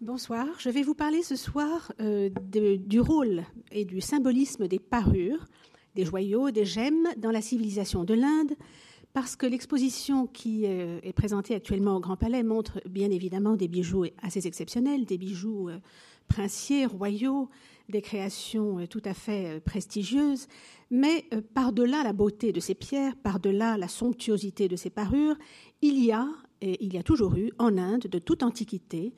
Bonsoir, je vais vous parler ce soir euh, du rôle et du symbolisme des parures, des joyaux, des gemmes dans la civilisation de l'Inde, parce que l'exposition qui euh, est présentée actuellement au Grand Palais montre bien évidemment des bijoux assez exceptionnels, des bijoux euh, princiers, royaux, des créations tout à fait prestigieuses, mais par-delà la beauté de ces pierres, par-delà la somptuosité de ces parures, il y a, et il y a toujours eu en Inde, de toute antiquité,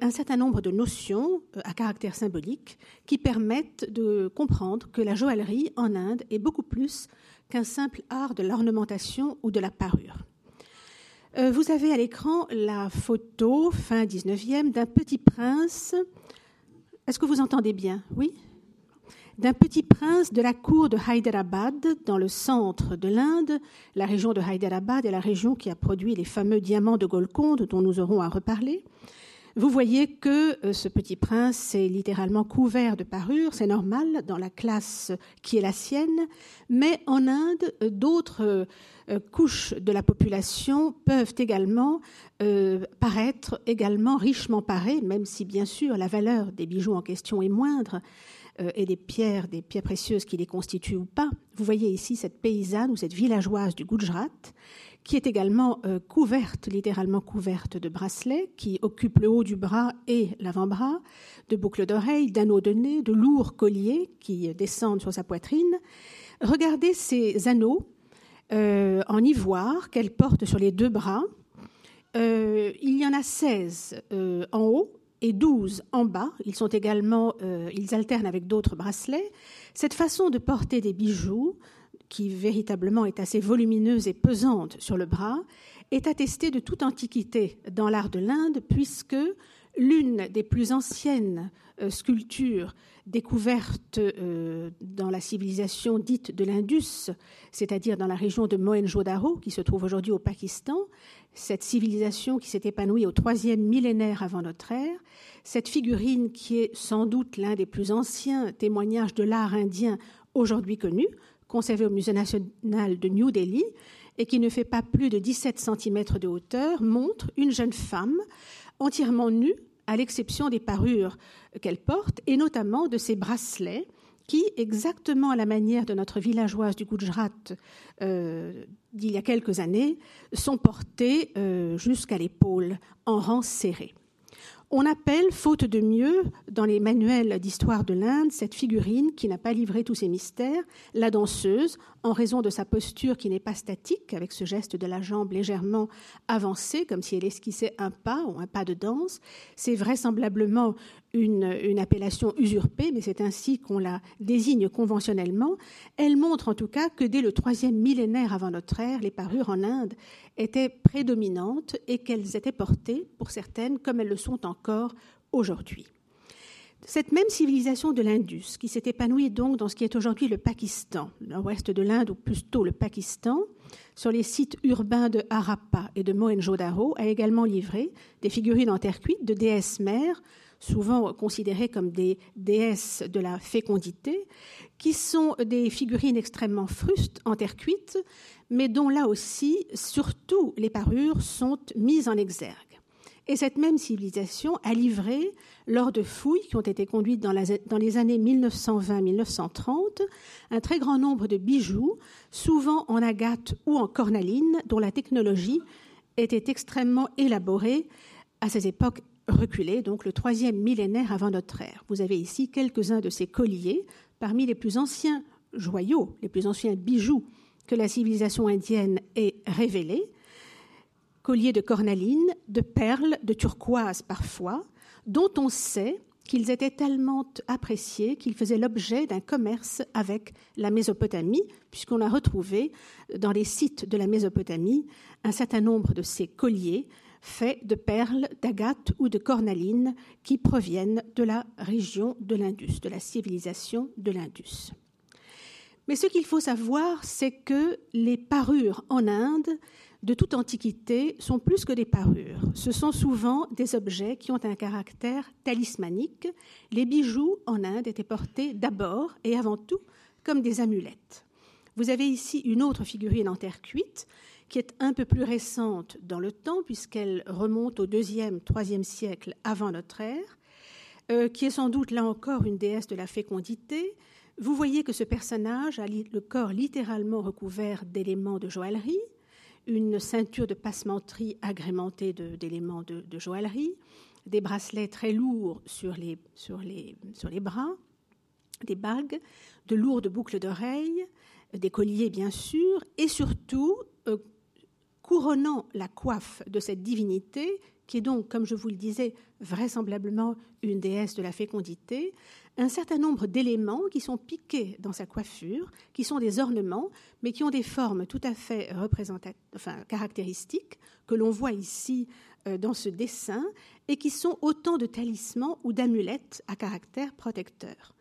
un certain nombre de notions euh, à caractère symbolique qui permettent de comprendre que la joaillerie en Inde est beaucoup plus qu'un simple art de l'ornementation ou de la parure. Euh, vous avez à l'écran la photo, fin 19e, d'un petit prince. Est-ce que vous entendez bien? Oui? D'un petit prince de la cour de Hyderabad, dans le centre de l'Inde. La région de Hyderabad est la région qui a produit les fameux diamants de Golconde dont nous aurons à reparler. Vous voyez que euh, ce petit prince est littéralement couvert de parures, c'est normal dans la classe qui est la sienne, mais en Inde, euh, d'autres euh, couches de la population peuvent également paraître également richement parées, même si bien sûr la valeur des bijoux en question est moindre et des pierres, des pierres précieuses qui les constituent ou pas. Vous voyez ici cette paysanne ou cette villageoise du Gujarat qui est également euh, couverte, littéralement couverte de bracelets, qui occupent le haut du bras et l'avant-bras, de boucles d'oreilles, d'anneaux de nez, de lourds colliers qui descendent sur sa poitrine. Regardez ces anneaux euh, en ivoire qu'elle porte sur les deux bras. Euh, il y en a 16 en haut et 12 en bas. Ils sont également, ils alternent avec d'autres bracelets. Cette façon de porter des bijoux qui véritablement est assez volumineuse et pesante sur le bras, est attestée de toute antiquité dans l'art de l'Inde, puisque l'une des plus anciennes euh, sculptures découvertes euh, dans la civilisation dite de l'Indus, c'est-à-dire dans la région de Mohenjo-Daro, qui se trouve aujourd'hui au Pakistan, cette civilisation qui s'est épanouie au troisième millénaire avant notre ère, cette figurine qui est sans doute l'un des plus anciens témoignages de l'art indien aujourd'hui connu, conservé au Musée national de New Delhi et qui ne fait pas plus de 17 cm de hauteur, montre une jeune femme entièrement nue, à l'exception des parures qu'elle porte, et notamment de ses bracelets qui, exactement à la manière de notre villageoise du Gujarat euh, d'il y a quelques années, sont portés euh, jusqu'à l'épaule en rang serré. On appelle, faute de mieux, dans les manuels d'histoire de l'Inde, cette figurine qui n'a pas livré tous ses mystères, la danseuse, en raison de sa posture qui n'est pas statique, avec ce geste de la jambe légèrement avancée, comme si elle esquissait un pas ou un pas de danse. C'est vraisemblablement une, appellation usurpée, mais c'est ainsi qu'on la désigne conventionnellement. Elle montre en tout cas que dès le troisième millénaire avant notre ère, les parures en Inde étaient prédominantes et qu'elles étaient portées, pour certaines, comme elles le sont encore aujourd'hui. Cette même civilisation de l'Indus, qui s'est épanouie donc dans ce qui est aujourd'hui le Pakistan, nord-ouest de l'Inde ou plutôt le Pakistan, sur les sites urbains de Harappa et de Mohenjo-Daro, a également livré des figurines en terre cuite de déesses mères souvent considérées comme des déesses de la fécondité, qui sont des figurines extrêmement frustes en terre cuite, mais dont là aussi, surtout les parures sont mises en exergue. Et cette même civilisation a livré, lors de fouilles qui ont été conduites dans, les années 1920-1930, un très grand nombre de bijoux, souvent en agate ou en cornaline, dont la technologie était extrêmement élaborée à ces époques reculé, donc le troisième millénaire avant notre ère. Vous avez ici quelques-uns de ces colliers parmi les plus anciens joyaux, les plus anciens bijoux que la civilisation indienne ait révélés. Colliers de cornaline, de perles, de turquoise parfois, dont on sait qu'ils étaient tellement appréciés qu'ils faisaient l'objet d'un commerce avec la Mésopotamie, puisqu'on a retrouvé dans les sites de la Mésopotamie un certain nombre de ces colliers faits de perles, d'agates ou de cornaline qui proviennent de la région de l'Indus, de la civilisation de l'Indus. Mais ce qu'il faut savoir, c'est que les parures en Inde, de toute antiquité, sont plus que des parures. Ce sont souvent des objets qui ont un caractère talismanique. Les bijoux en Inde étaient portés d'abord et avant tout comme des amulettes. Vous avez ici une autre figurine en terre cuite qui est un peu plus récente dans le temps, puisqu'elle remonte au deuxième, troisième siècle avant notre ère, euh, qui est sans doute là encore une déesse de la fécondité. Vous voyez que ce personnage a le corps littéralement recouvert d'éléments de joaillerie, une ceinture de passementerie agrémentée d'éléments de, joaillerie, des bracelets très lourds sur les bras, des bagues, de lourdes boucles d'oreilles, des colliers bien sûr, et surtout, euh, couronnant la coiffe de cette divinité, qui est donc, comme je vous le disais, vraisemblablement une déesse de la fécondité, un certain nombre d'éléments qui sont piqués dans sa coiffure, qui sont des ornements, mais qui ont des formes tout à fait caractéristiques, que l'on voit ici euh, dans ce dessin, et qui sont autant de talismans ou d'amulettes à caractère protecteur.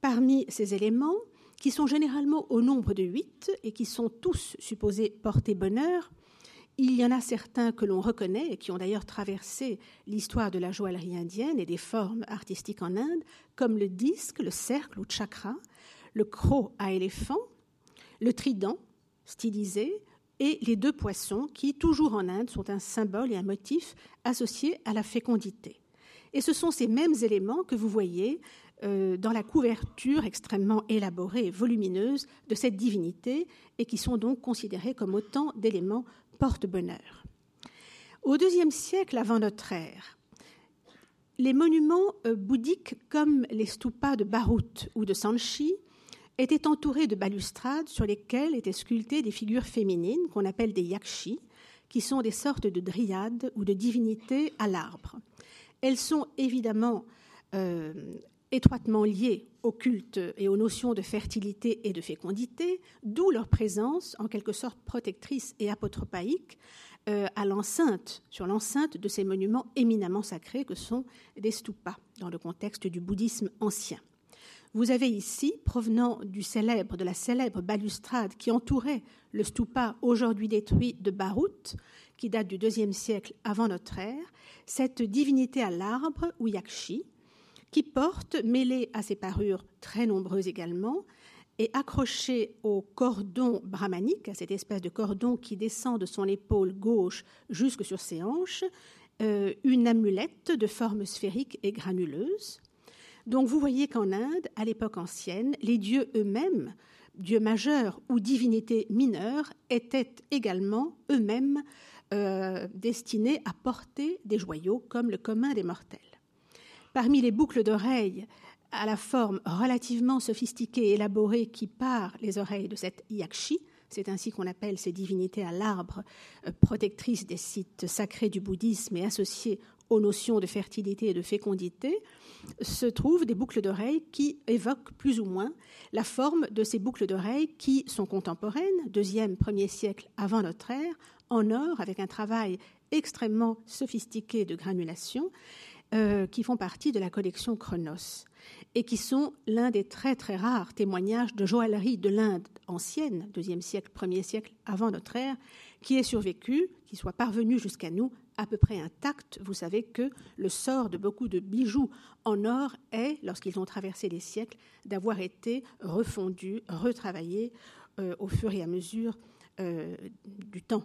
Parmi ces éléments, qui sont généralement au nombre de huit et qui sont tous supposés porter bonheur, il y en a certains que l'on reconnaît et qui ont d'ailleurs traversé l'histoire de la joaillerie indienne et des formes artistiques en Inde, comme le disque, le cercle ou chakra, le croc à éléphant, le trident stylisé et les deux poissons qui, toujours en Inde, sont un symbole et un motif associé à la fécondité. Et ce sont ces mêmes éléments que vous voyez euh, dans la couverture extrêmement élaborée et volumineuse de cette divinité et qui sont donc considérés comme autant d'éléments porte-bonheur. Au deuxième siècle avant notre ère, les monuments euh, bouddhiques comme les stupas de Barut ou de Sanchi étaient entourés de balustrades sur lesquelles étaient sculptées des figures féminines qu'on appelle des yakshis, qui sont des sortes de dryades ou de divinités à l'arbre. Elles sont évidemment euh, étroitement liées au culte et aux notions de fertilité et de fécondité, d'où leur présence en quelque sorte protectrice et apotropaïque euh, à l'enceinte, sur l'enceinte de ces monuments éminemment sacrés que sont des stupas dans le contexte du bouddhisme ancien. Vous avez ici, provenant de la célèbre balustrade qui entourait le stupa aujourd'hui détruit de Barut, qui date du deuxième siècle avant notre ère, cette divinité à l'arbre ou yakshi, qui porte, mêlée à ses parures très nombreuses également, et accrochée au cordon brahmanique, à cette espèce de cordon qui descend de son épaule gauche jusque sur ses hanches, euh, une amulette de forme sphérique et granuleuse. Donc vous voyez qu'en Inde, à l'époque ancienne, les dieux eux-mêmes, dieux majeurs ou divinités mineures, étaient également eux-mêmes euh, destinés à porter des joyaux comme le commun des mortels. Parmi les boucles d'oreilles à la forme relativement sophistiquée et élaborée qui part les oreilles de cette yakshi, c'est ainsi qu'on appelle ces divinités à l'arbre, euh, protectrices des sites sacrés du bouddhisme et associées aux notions de fertilité et de fécondité, se trouvent des boucles d'oreilles qui évoquent plus ou moins la forme de ces boucles d'oreilles qui sont contemporaines, deuxième, premier siècle avant notre ère, en or, avec un travail extrêmement sophistiqué de granulation, euh, qui font partie de la collection Chronos et qui sont l'un des très très rares témoignages de joaillerie de l'Inde ancienne, deuxième siècle, premier siècle avant notre ère, qui ait survécu, qui soit parvenu jusqu'à nous à peu près intact. Vous savez que le sort de beaucoup de bijoux en or est, lorsqu'ils ont traversé les siècles, d'avoir été refondus, retravaillés euh, au fur et à mesure euh, du temps.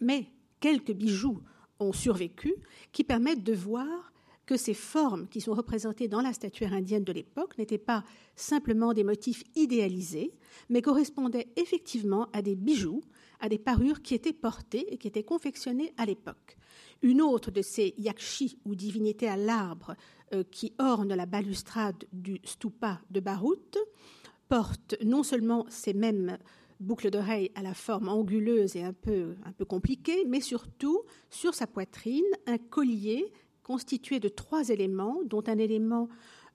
Mais quelques bijoux ont survécu, qui permettent de voir que ces formes qui sont représentées dans la statuaire indienne de l'époque n'étaient pas simplement des motifs idéalisés, mais correspondaient effectivement à des bijoux, à des parures qui étaient portées et qui étaient confectionnées à l'époque. Une autre de ces yakshis ou divinités à l'arbre euh, qui ornent la balustrade du stupa de Barut porte non seulement ces mêmes boucle d'oreille à la forme anguleuse et un peu, un peu compliquée, mais surtout sur sa poitrine un collier constitué de trois éléments, dont un élément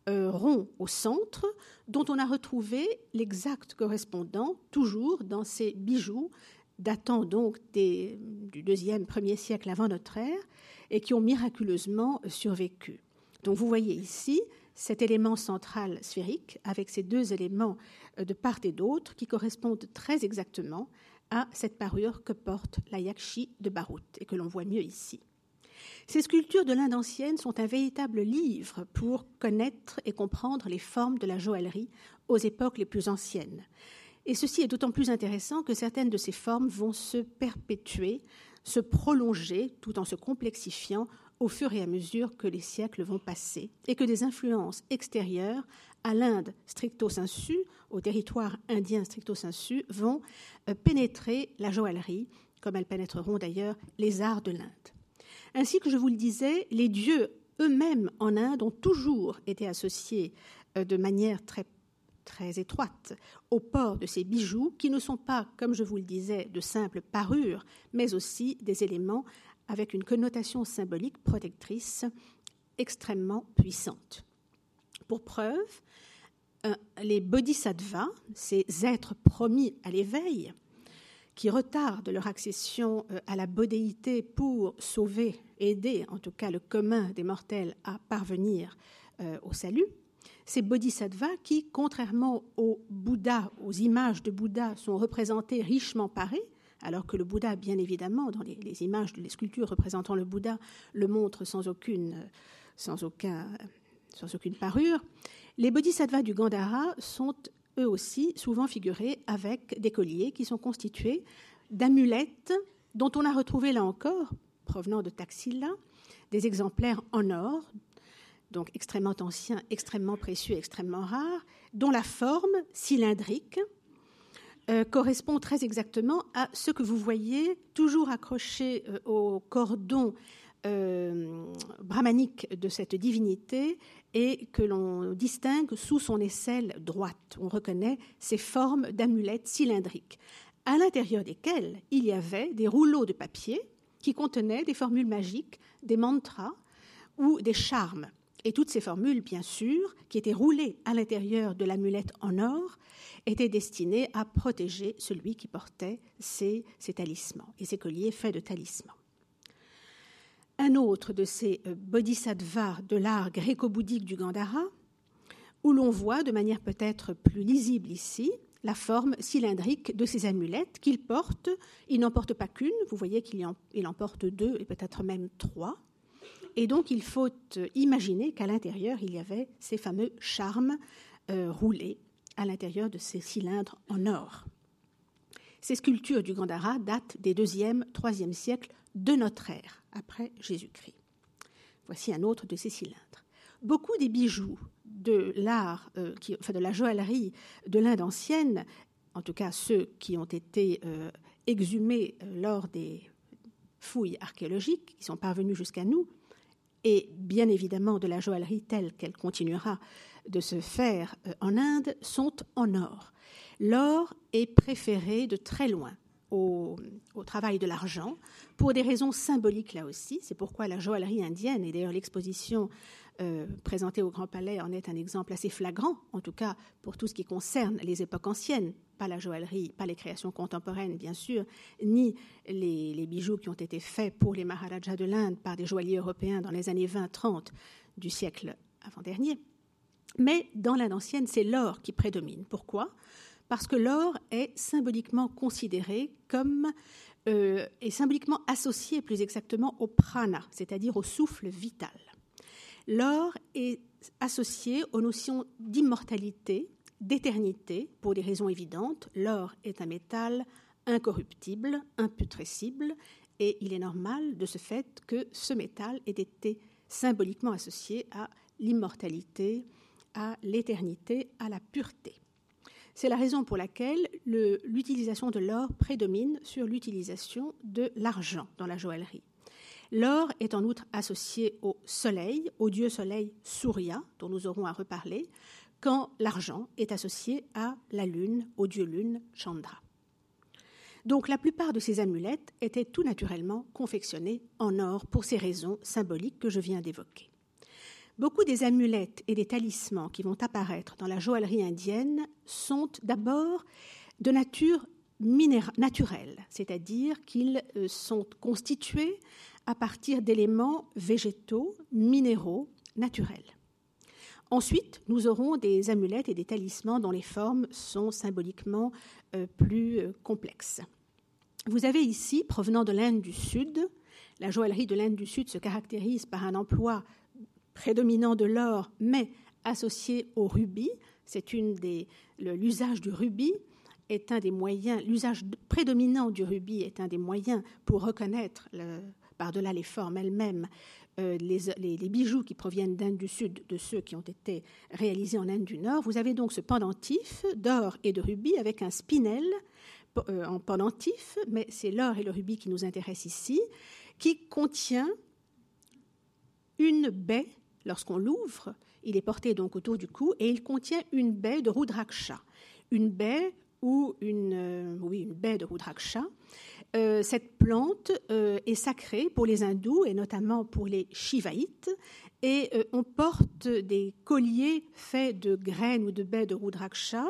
euh, rond au centre, dont on a retrouvé l'exact correspondant toujours dans ces bijoux datant donc du deuxième, premier siècle avant notre ère et qui ont miraculeusement survécu. Donc vous voyez ici cet élément central sphérique avec ces deux éléments euh, de part et d'autre qui correspondent très exactement à cette parure que porte la yakshi de Barut et que l'on voit mieux ici. Ces sculptures de l'Inde ancienne sont un véritable livre pour connaître et comprendre les formes de la joaillerie aux époques les plus anciennes. Et ceci est d'autant plus intéressant que certaines de ces formes vont se perpétuer, se prolonger, tout en se complexifiant au fur et à mesure que les siècles vont passer, et que des influences extérieures à l'Inde stricto sensu, au territoire indien stricto sensu, vont euh, pénétrer la joaillerie, comme elles pénétreront d'ailleurs les arts de l'Inde. Ainsi que je vous le disais, les dieux eux-mêmes en Inde ont toujours été associés euh, de manière très très étroite au port de ces bijoux qui ne sont pas, comme je vous le disais, de simples parures, mais aussi des éléments avec une connotation symbolique protectrice extrêmement puissante. Pour preuve, euh, les bodhisattvas, ces êtres promis à l'éveil, qui retardent leur accession euh, à la bodhéité pour sauver, aider en tout cas le commun des mortels à parvenir euh, au salut, ces bodhisattvas qui, contrairement aux Bouddhas, aux images de Bouddha, sont représentés richement parés, alors que le Bouddha, bien évidemment, dans les, images, les sculptures représentant le Bouddha, le montrent sans aucune, sans aucun, sans aucune parure, les bodhisattvas du Gandhara sont eux aussi souvent figurés avec des colliers qui sont constitués d'amulettes dont on a retrouvé là encore, provenant de Taxila, des exemplaires en or, donc extrêmement anciens, extrêmement précieux, extrêmement rares, dont la forme cylindrique euh, correspond très exactement à ce que vous voyez toujours accroché euh, au cordon euh, brahmanique de cette divinité et que l'on distingue sous son aisselle droite. On reconnaît ces formes d'amulettes cylindriques, à l'intérieur desquelles il y avait des rouleaux de papier qui contenaient des formules magiques, des mantras ou des charmes. Et toutes ces formules, bien sûr, qui étaient roulées à l'intérieur de l'amulette en or, étaient destinées à protéger celui qui portait ces, talismans et ces colliers faits de talismans. Un autre de ces euh, bodhisattvas de l'art gréco-bouddhique du Gandhara, où l'on voit de manière peut-être plus lisible ici la forme cylindrique de ces amulettes qu'il porte. Il n'en porte pas qu'une, vous voyez qu'il en porte deux et peut-être même trois. Et donc, il faut imaginer qu'à l'intérieur, il y avait ces fameux charmes euh, roulés à l'intérieur de ces cylindres en or. Ces sculptures du Gandhara datent des 2e, 3e siècles de notre ère, après Jésus-Christ. Voici un autre de ces cylindres. Beaucoup des bijoux de l'art, euh, enfin de la joaillerie de l'Inde ancienne, en tout cas ceux qui ont été euh, exhumés lors des fouilles archéologiques qui sont parvenus jusqu'à nous, et bien évidemment de la joaillerie telle qu'elle continuera de se faire euh, en Inde, sont en or. L'or est préféré de très loin au, travail de l'argent, pour des raisons symboliques là aussi. C'est pourquoi la joaillerie indienne, et d'ailleurs l'exposition euh, présentée au Grand Palais en est un exemple assez flagrant, en tout cas pour tout ce qui concerne les époques anciennes, pas la joaillerie, pas les créations contemporaines bien sûr, ni les, bijoux qui ont été faits pour les Maharajas de l'Inde par des joailliers européens dans les années 20-30 du siècle avant-dernier. Mais dans l'Inde ancienne, c'est l'or qui prédomine. Pourquoi? Parce que l'or est symboliquement considéré comme euh, est symboliquement associé plus exactement au prana, c'est-à-dire au souffle vital. L'or est associé aux notions d'immortalité, d'éternité, pour des raisons évidentes. L'or est un métal incorruptible, imputrescible, et il est normal de ce fait que ce métal ait été symboliquement associé à l'immortalité, à l'éternité, à la pureté. C'est la raison pour laquelle l'utilisation de l'or prédomine sur l'utilisation de l'argent dans la joaillerie. L'or est en outre associé au soleil, au dieu soleil Surya, dont nous aurons à reparler, quand l'argent est associé à la lune, au dieu lune Chandra. Donc la plupart de ces amulettes étaient tout naturellement confectionnées en or pour ces raisons symboliques que je viens d'évoquer. Beaucoup des amulettes et des talismans qui vont apparaître dans la joaillerie indienne sont d'abord de nature naturelle, c'est-à-dire qu'ils euh, sont constitués à partir d'éléments végétaux, minéraux, naturels. Ensuite, nous aurons des amulettes et des talismans dont les formes sont symboliquement euh, plus euh, complexes. Vous avez ici, provenant de l'Inde du Sud, la joaillerie de l'Inde du Sud se caractérise par un emploi prédominant de l'or, mais associé au rubis. C'est l'usage du rubis est un des moyens, l'usage prédominant du rubis est un des moyens pour reconnaître, par-delà les formes elles-mêmes, euh, les, bijoux qui proviennent d'Inde du Sud de ceux qui ont été réalisés en Inde du Nord. Vous avez donc ce pendentif d'or et de rubis avec un spinel euh, en pendentif, mais c'est l'or et le rubis qui nous intéressent ici, qui contient une baie, lorsqu'on l'ouvre, il est porté donc autour du cou, et il contient une baie de Rudraksha, une baie ou une, euh, oui, une baie de Rudraksha, euh, cette plante euh, est sacrée pour les hindous et notamment pour les shivaïtes. Et on porte des colliers faits de graines ou de baies de rudraksha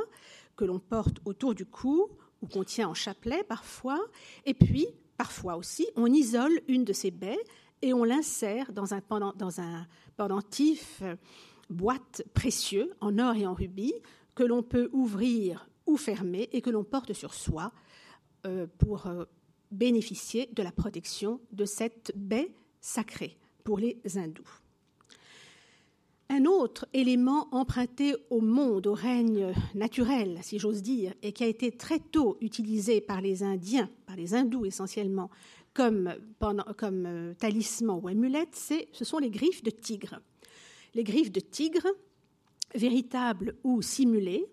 que l'on porte autour du cou ou qu'on tient en chapelet parfois. Et puis, parfois aussi, on isole une de ces baies et on l'insère dans un, pendentif boîte précieux en or et en rubis que l'on peut ouvrir ou fermer et que l'on porte sur soi pour bénéficier de la protection de cette baie sacrée pour les hindous. Un autre élément emprunté au monde, au règne naturel, si j'ose dire, et qui a été très tôt utilisé par les Indiens, par les hindous essentiellement, comme, euh, talisman ou amulette, ce sont les griffes de tigre. Les griffes de tigre, véritables ou simulées,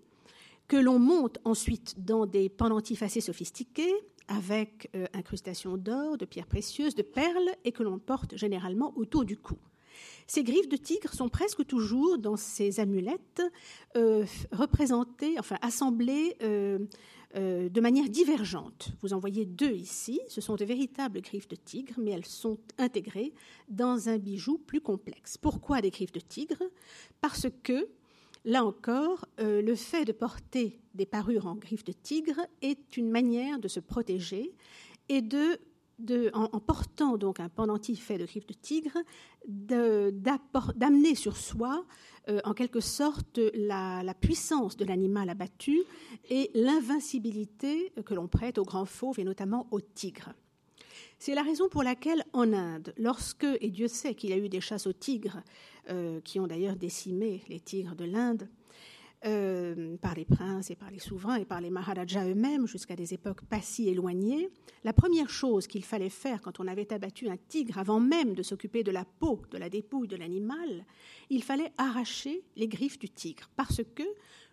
que l'on monte ensuite dans des pendentifs assez sophistiqués, avec euh, incrustation d'or, de pierres précieuses, de perles, et que l'on porte généralement autour du cou. Ces griffes de tigre sont presque toujours dans ces amulettes euh, représentées, enfin assemblées de manière divergente. Vous en voyez deux ici. Ce sont de véritables griffes de tigre, mais elles sont intégrées dans un bijou plus complexe. Pourquoi des griffes de tigre Parce que Là encore, euh, le fait de porter des parures en griffes de tigre est une manière de se protéger et de, en, portant donc un pendentif fait de griffes de tigre, d'amener sur soi euh, en quelque sorte la, puissance de l'animal abattu et l'invincibilité que l'on prête aux grands fauves et notamment aux tigres. C'est la raison pour laquelle en Inde, lorsque, et Dieu sait qu'il y a eu des chasses aux tigres, euh, qui ont d'ailleurs décimé les tigres de l'Inde, euh, par les princes et par les souverains et par les maharajas eux-mêmes jusqu'à des époques pas si éloignées, la première chose qu'il fallait faire quand on avait abattu un tigre, avant même de s'occuper de la peau, de la dépouille de l'animal, il fallait arracher les griffes du tigre, parce que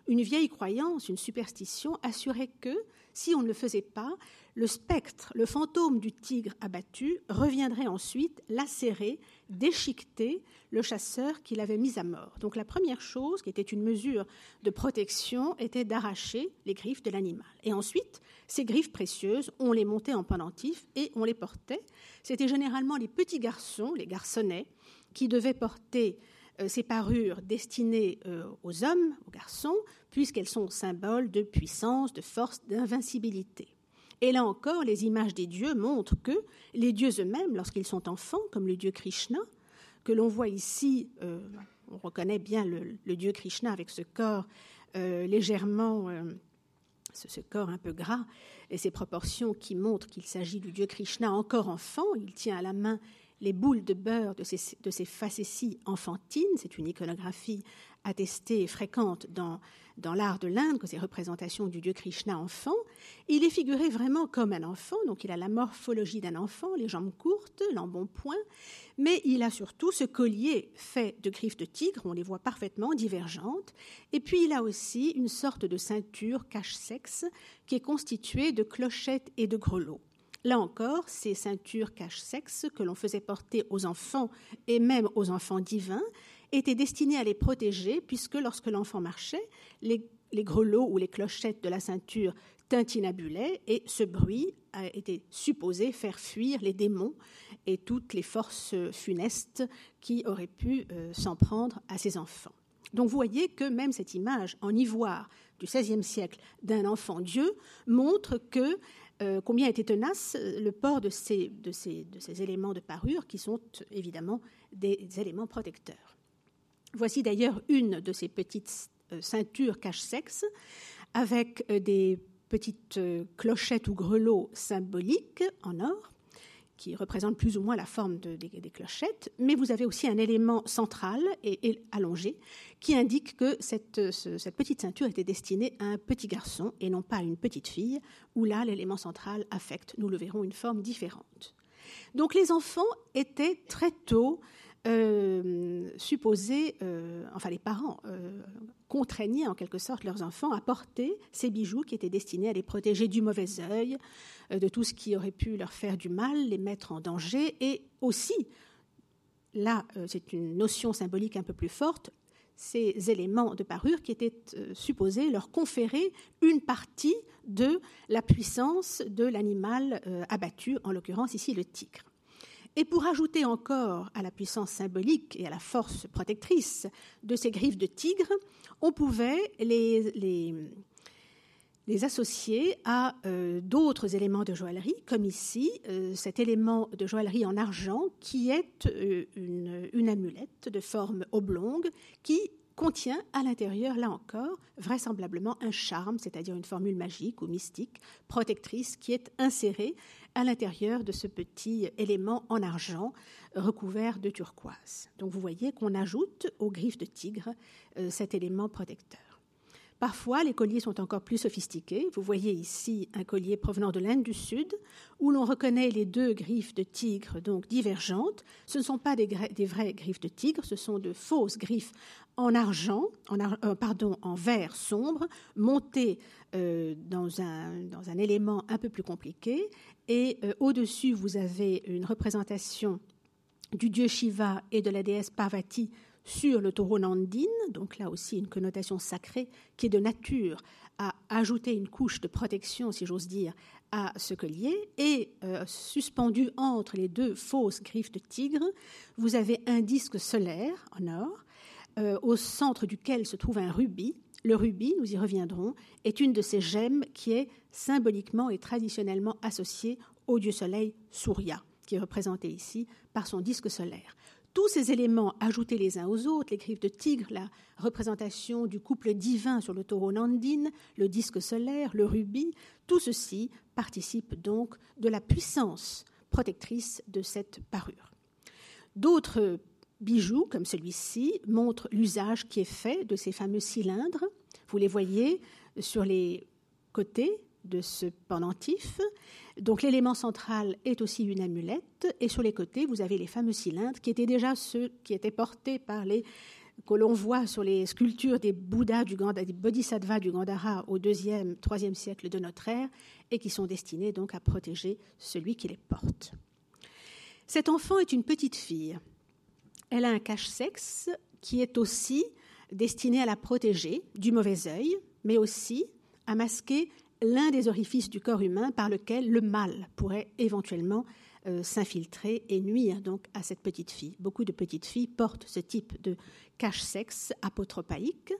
une vieille croyance, une superstition assurait que, si on ne le faisait pas, le spectre, le fantôme du tigre abattu, reviendrait ensuite lacérer, déchiqueter le chasseur qui l'avait mis à mort. Donc la première chose, qui était une mesure de protection, était d'arracher les griffes de l'animal. Et ensuite, ces griffes précieuses, on les montait en pendentif et on les portait. C'était généralement les petits garçons, les garçonnets, qui devaient porter euh, ces parures destinées euh, aux hommes, aux garçons, puisqu'elles sont symboles de puissance, de force, d'invincibilité. Et là encore, les images des dieux montrent que les dieux eux-mêmes, lorsqu'ils sont enfants, comme le dieu Krishna, que l'on voit ici, euh, on reconnaît bien le, dieu Krishna avec ce corps euh, légèrement, euh, ce, corps un peu gras, et ses proportions qui montrent qu'il s'agit du dieu Krishna encore enfant. Il tient à la main les boules de beurre de ses, de facéties enfantines. C'est une iconographie attestée et fréquente dans dans l'art de l'Inde, que ces représentations du dieu Krishna enfant, il est figuré vraiment comme un enfant, donc il a la morphologie d'un enfant, les jambes courtes, l'embonpoint, mais il a surtout ce collier fait de griffes de tigre, on les voit parfaitement divergentes, et puis il a aussi une sorte de ceinture cache-sexe qui est constituée de clochettes et de grelots. Là encore, ces ceintures cache-sexe que l'on faisait porter aux enfants et même aux enfants divins était destiné à les protéger, puisque lorsque l'enfant marchait, les, grelots ou les clochettes de la ceinture tintinabulaient, et ce bruit a été supposé faire fuir les démons et toutes les forces funestes qui auraient pu euh, s'en prendre à ces enfants. Donc vous voyez que même cette image en ivoire du XVIe siècle d'un enfant Dieu montre que euh, combien était tenace le port de ces, éléments de parure qui sont évidemment des éléments protecteurs. Voici d'ailleurs une de ces petites euh, ceintures cache-sexe avec euh, des petites euh, clochettes ou grelots symboliques en or qui représente plus ou moins la forme des, clochettes, mais vous avez aussi un élément central et, allongé qui indique que cette, cette, petite ceinture était destinée à un petit garçon et non pas à une petite fille, où là l'élément central affecte, nous le verrons, une forme différente. Donc les enfants étaient très tôt euh, supposés, euh, enfin les parents euh, contraignaient en quelque sorte leurs enfants à porter ces bijoux qui étaient destinés à les protéger du mauvais œil, de tout ce qui aurait pu leur faire du mal, les mettre en danger, et aussi, là c'est une notion symbolique un peu plus forte, ces éléments de parure qui étaient supposés leur conférer une partie de la puissance de l'animal abattu, en l'occurrence ici le tigre. Et pour ajouter encore à la puissance symbolique et à la force protectrice de ces griffes de tigre, on pouvait les, associer à euh, d'autres éléments de joaillerie, comme ici euh, cet élément de joaillerie en argent qui est euh, une amulette de forme oblongue qui contient à l'intérieur, là encore, vraisemblablement un charme, c'est-à-dire une formule magique ou mystique, protectrice, qui est insérée à l'intérieur de ce petit élément en argent recouvert de turquoise. Donc vous voyez qu'on ajoute aux griffes de tigre euh, cet élément protecteur. Parfois, les colliers sont encore plus sophistiqués. Vous voyez ici un collier provenant de l'Inde du Sud, où l'on reconnaît les deux griffes de tigre, donc divergentes. Ce ne sont pas des, vraies griffes de tigre, ce sont de fausses griffes en argent, en, euh, pardon, en vert sombre, montées euh, dans, un, élément un peu plus compliqué. Et euh, au-dessus, vous avez une représentation du dieu Shiva et de la déesse Parvati sur le taureau Nandine, donc là aussi une connotation sacrée qui est de nature à ajouter une couche de protection, si j'ose dire, à ce collier. Et euh, suspendu entre les deux fausses griffes de tigre, vous avez un disque solaire en or, euh, au centre duquel se trouve un rubis. Le rubis, nous y reviendrons, est une de ces gemmes qui est symboliquement et traditionnellement associée au dieu soleil Surya, qui est représenté ici par son disque solaire tous ces éléments ajoutés les uns aux autres, les griffes de tigre, la représentation du couple divin sur le taureau Nandine, le disque solaire, le rubis, tout ceci participe donc de la puissance protectrice de cette parure. D'autres bijoux, comme celui-ci, montrent l'usage qui est fait de ces fameux cylindres. Vous les voyez sur les côtés de ce pendentif. Donc l'élément central est aussi une amulette et sur les côtés, vous avez les fameux cylindres qui étaient déjà ceux qui étaient portés par les que l'on voit sur les sculptures des Bouddhas du Gandhara, des Bodhisattvas du Gandhara au deuxième, troisième siècle de notre ère et qui sont destinés donc à protéger celui qui les porte. Cet enfant est une petite fille. Elle a un cache-sexe qui est aussi destiné à la protéger du mauvais œil, mais aussi à masquer l'un des orifices du corps humain par lequel le mal pourrait éventuellement euh, s'infiltrer et nuire donc à cette petite fille. Beaucoup de petites filles portent ce type de cache-sexe apotropaïque.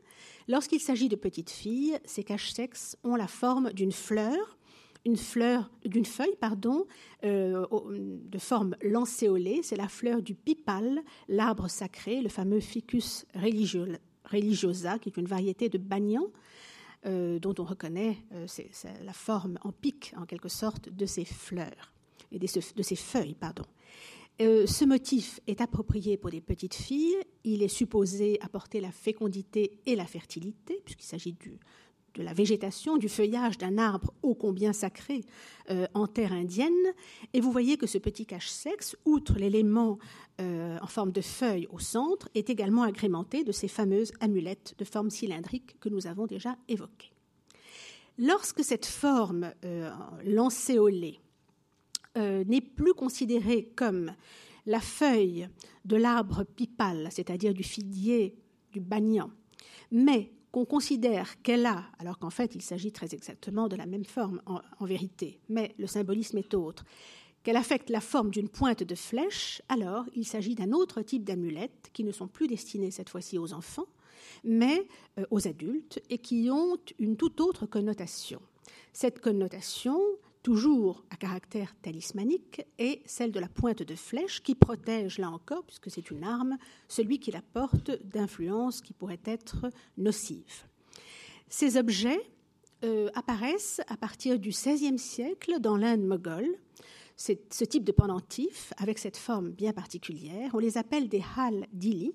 Lorsqu'il s'agit de petites filles, ces cache-sexes ont la forme d'une fleur, une fleur d'une feuille pardon, euh, de forme lancéolée. C'est la fleur du pipal, l'arbre sacré, le fameux Ficus religiosa, qui est une variété de banyan euh, dont on reconnaît euh, la forme en pic, en quelque sorte, de ces fleurs et de, ces feuilles. Pardon. Euh, ce motif est approprié pour des petites filles. Il est supposé apporter la fécondité et la fertilité, puisqu'il s'agit du, de la végétation, du feuillage d'un arbre ô combien sacré euh, en terre indienne. Et vous voyez que ce petit cache-sexe, outre l'élément euh, en forme de feuille au centre, est également agrémenté de ces fameuses amulettes de forme cylindrique que nous avons déjà évoquées. Lorsque cette forme euh, lancéolée n'est plus considérée comme la feuille de l'arbre pipal, c'est-à-dire du figuier, du banyan, mais qu'on considère qu'elle a, alors qu'en fait il s'agit très exactement de la même forme en, vérité, mais le symbolisme est autre, qu'elle affecte la forme d'une pointe de flèche, alors il s'agit d'un autre type d'amulettes qui ne sont plus destinées cette fois-ci aux enfants, mais euh, aux adultes et qui ont une toute autre connotation. Cette connotation toujours à caractère talismanique, est celle de la pointe de flèche qui protège, là encore, puisque c'est une arme, celui qui la porte d'influence qui pourrait être nocive. Ces objets euh, apparaissent à partir du XVIe siècle dans l'Inde moghole. ce type de pendentif avec cette forme bien particulière. On les appelle des hal dili.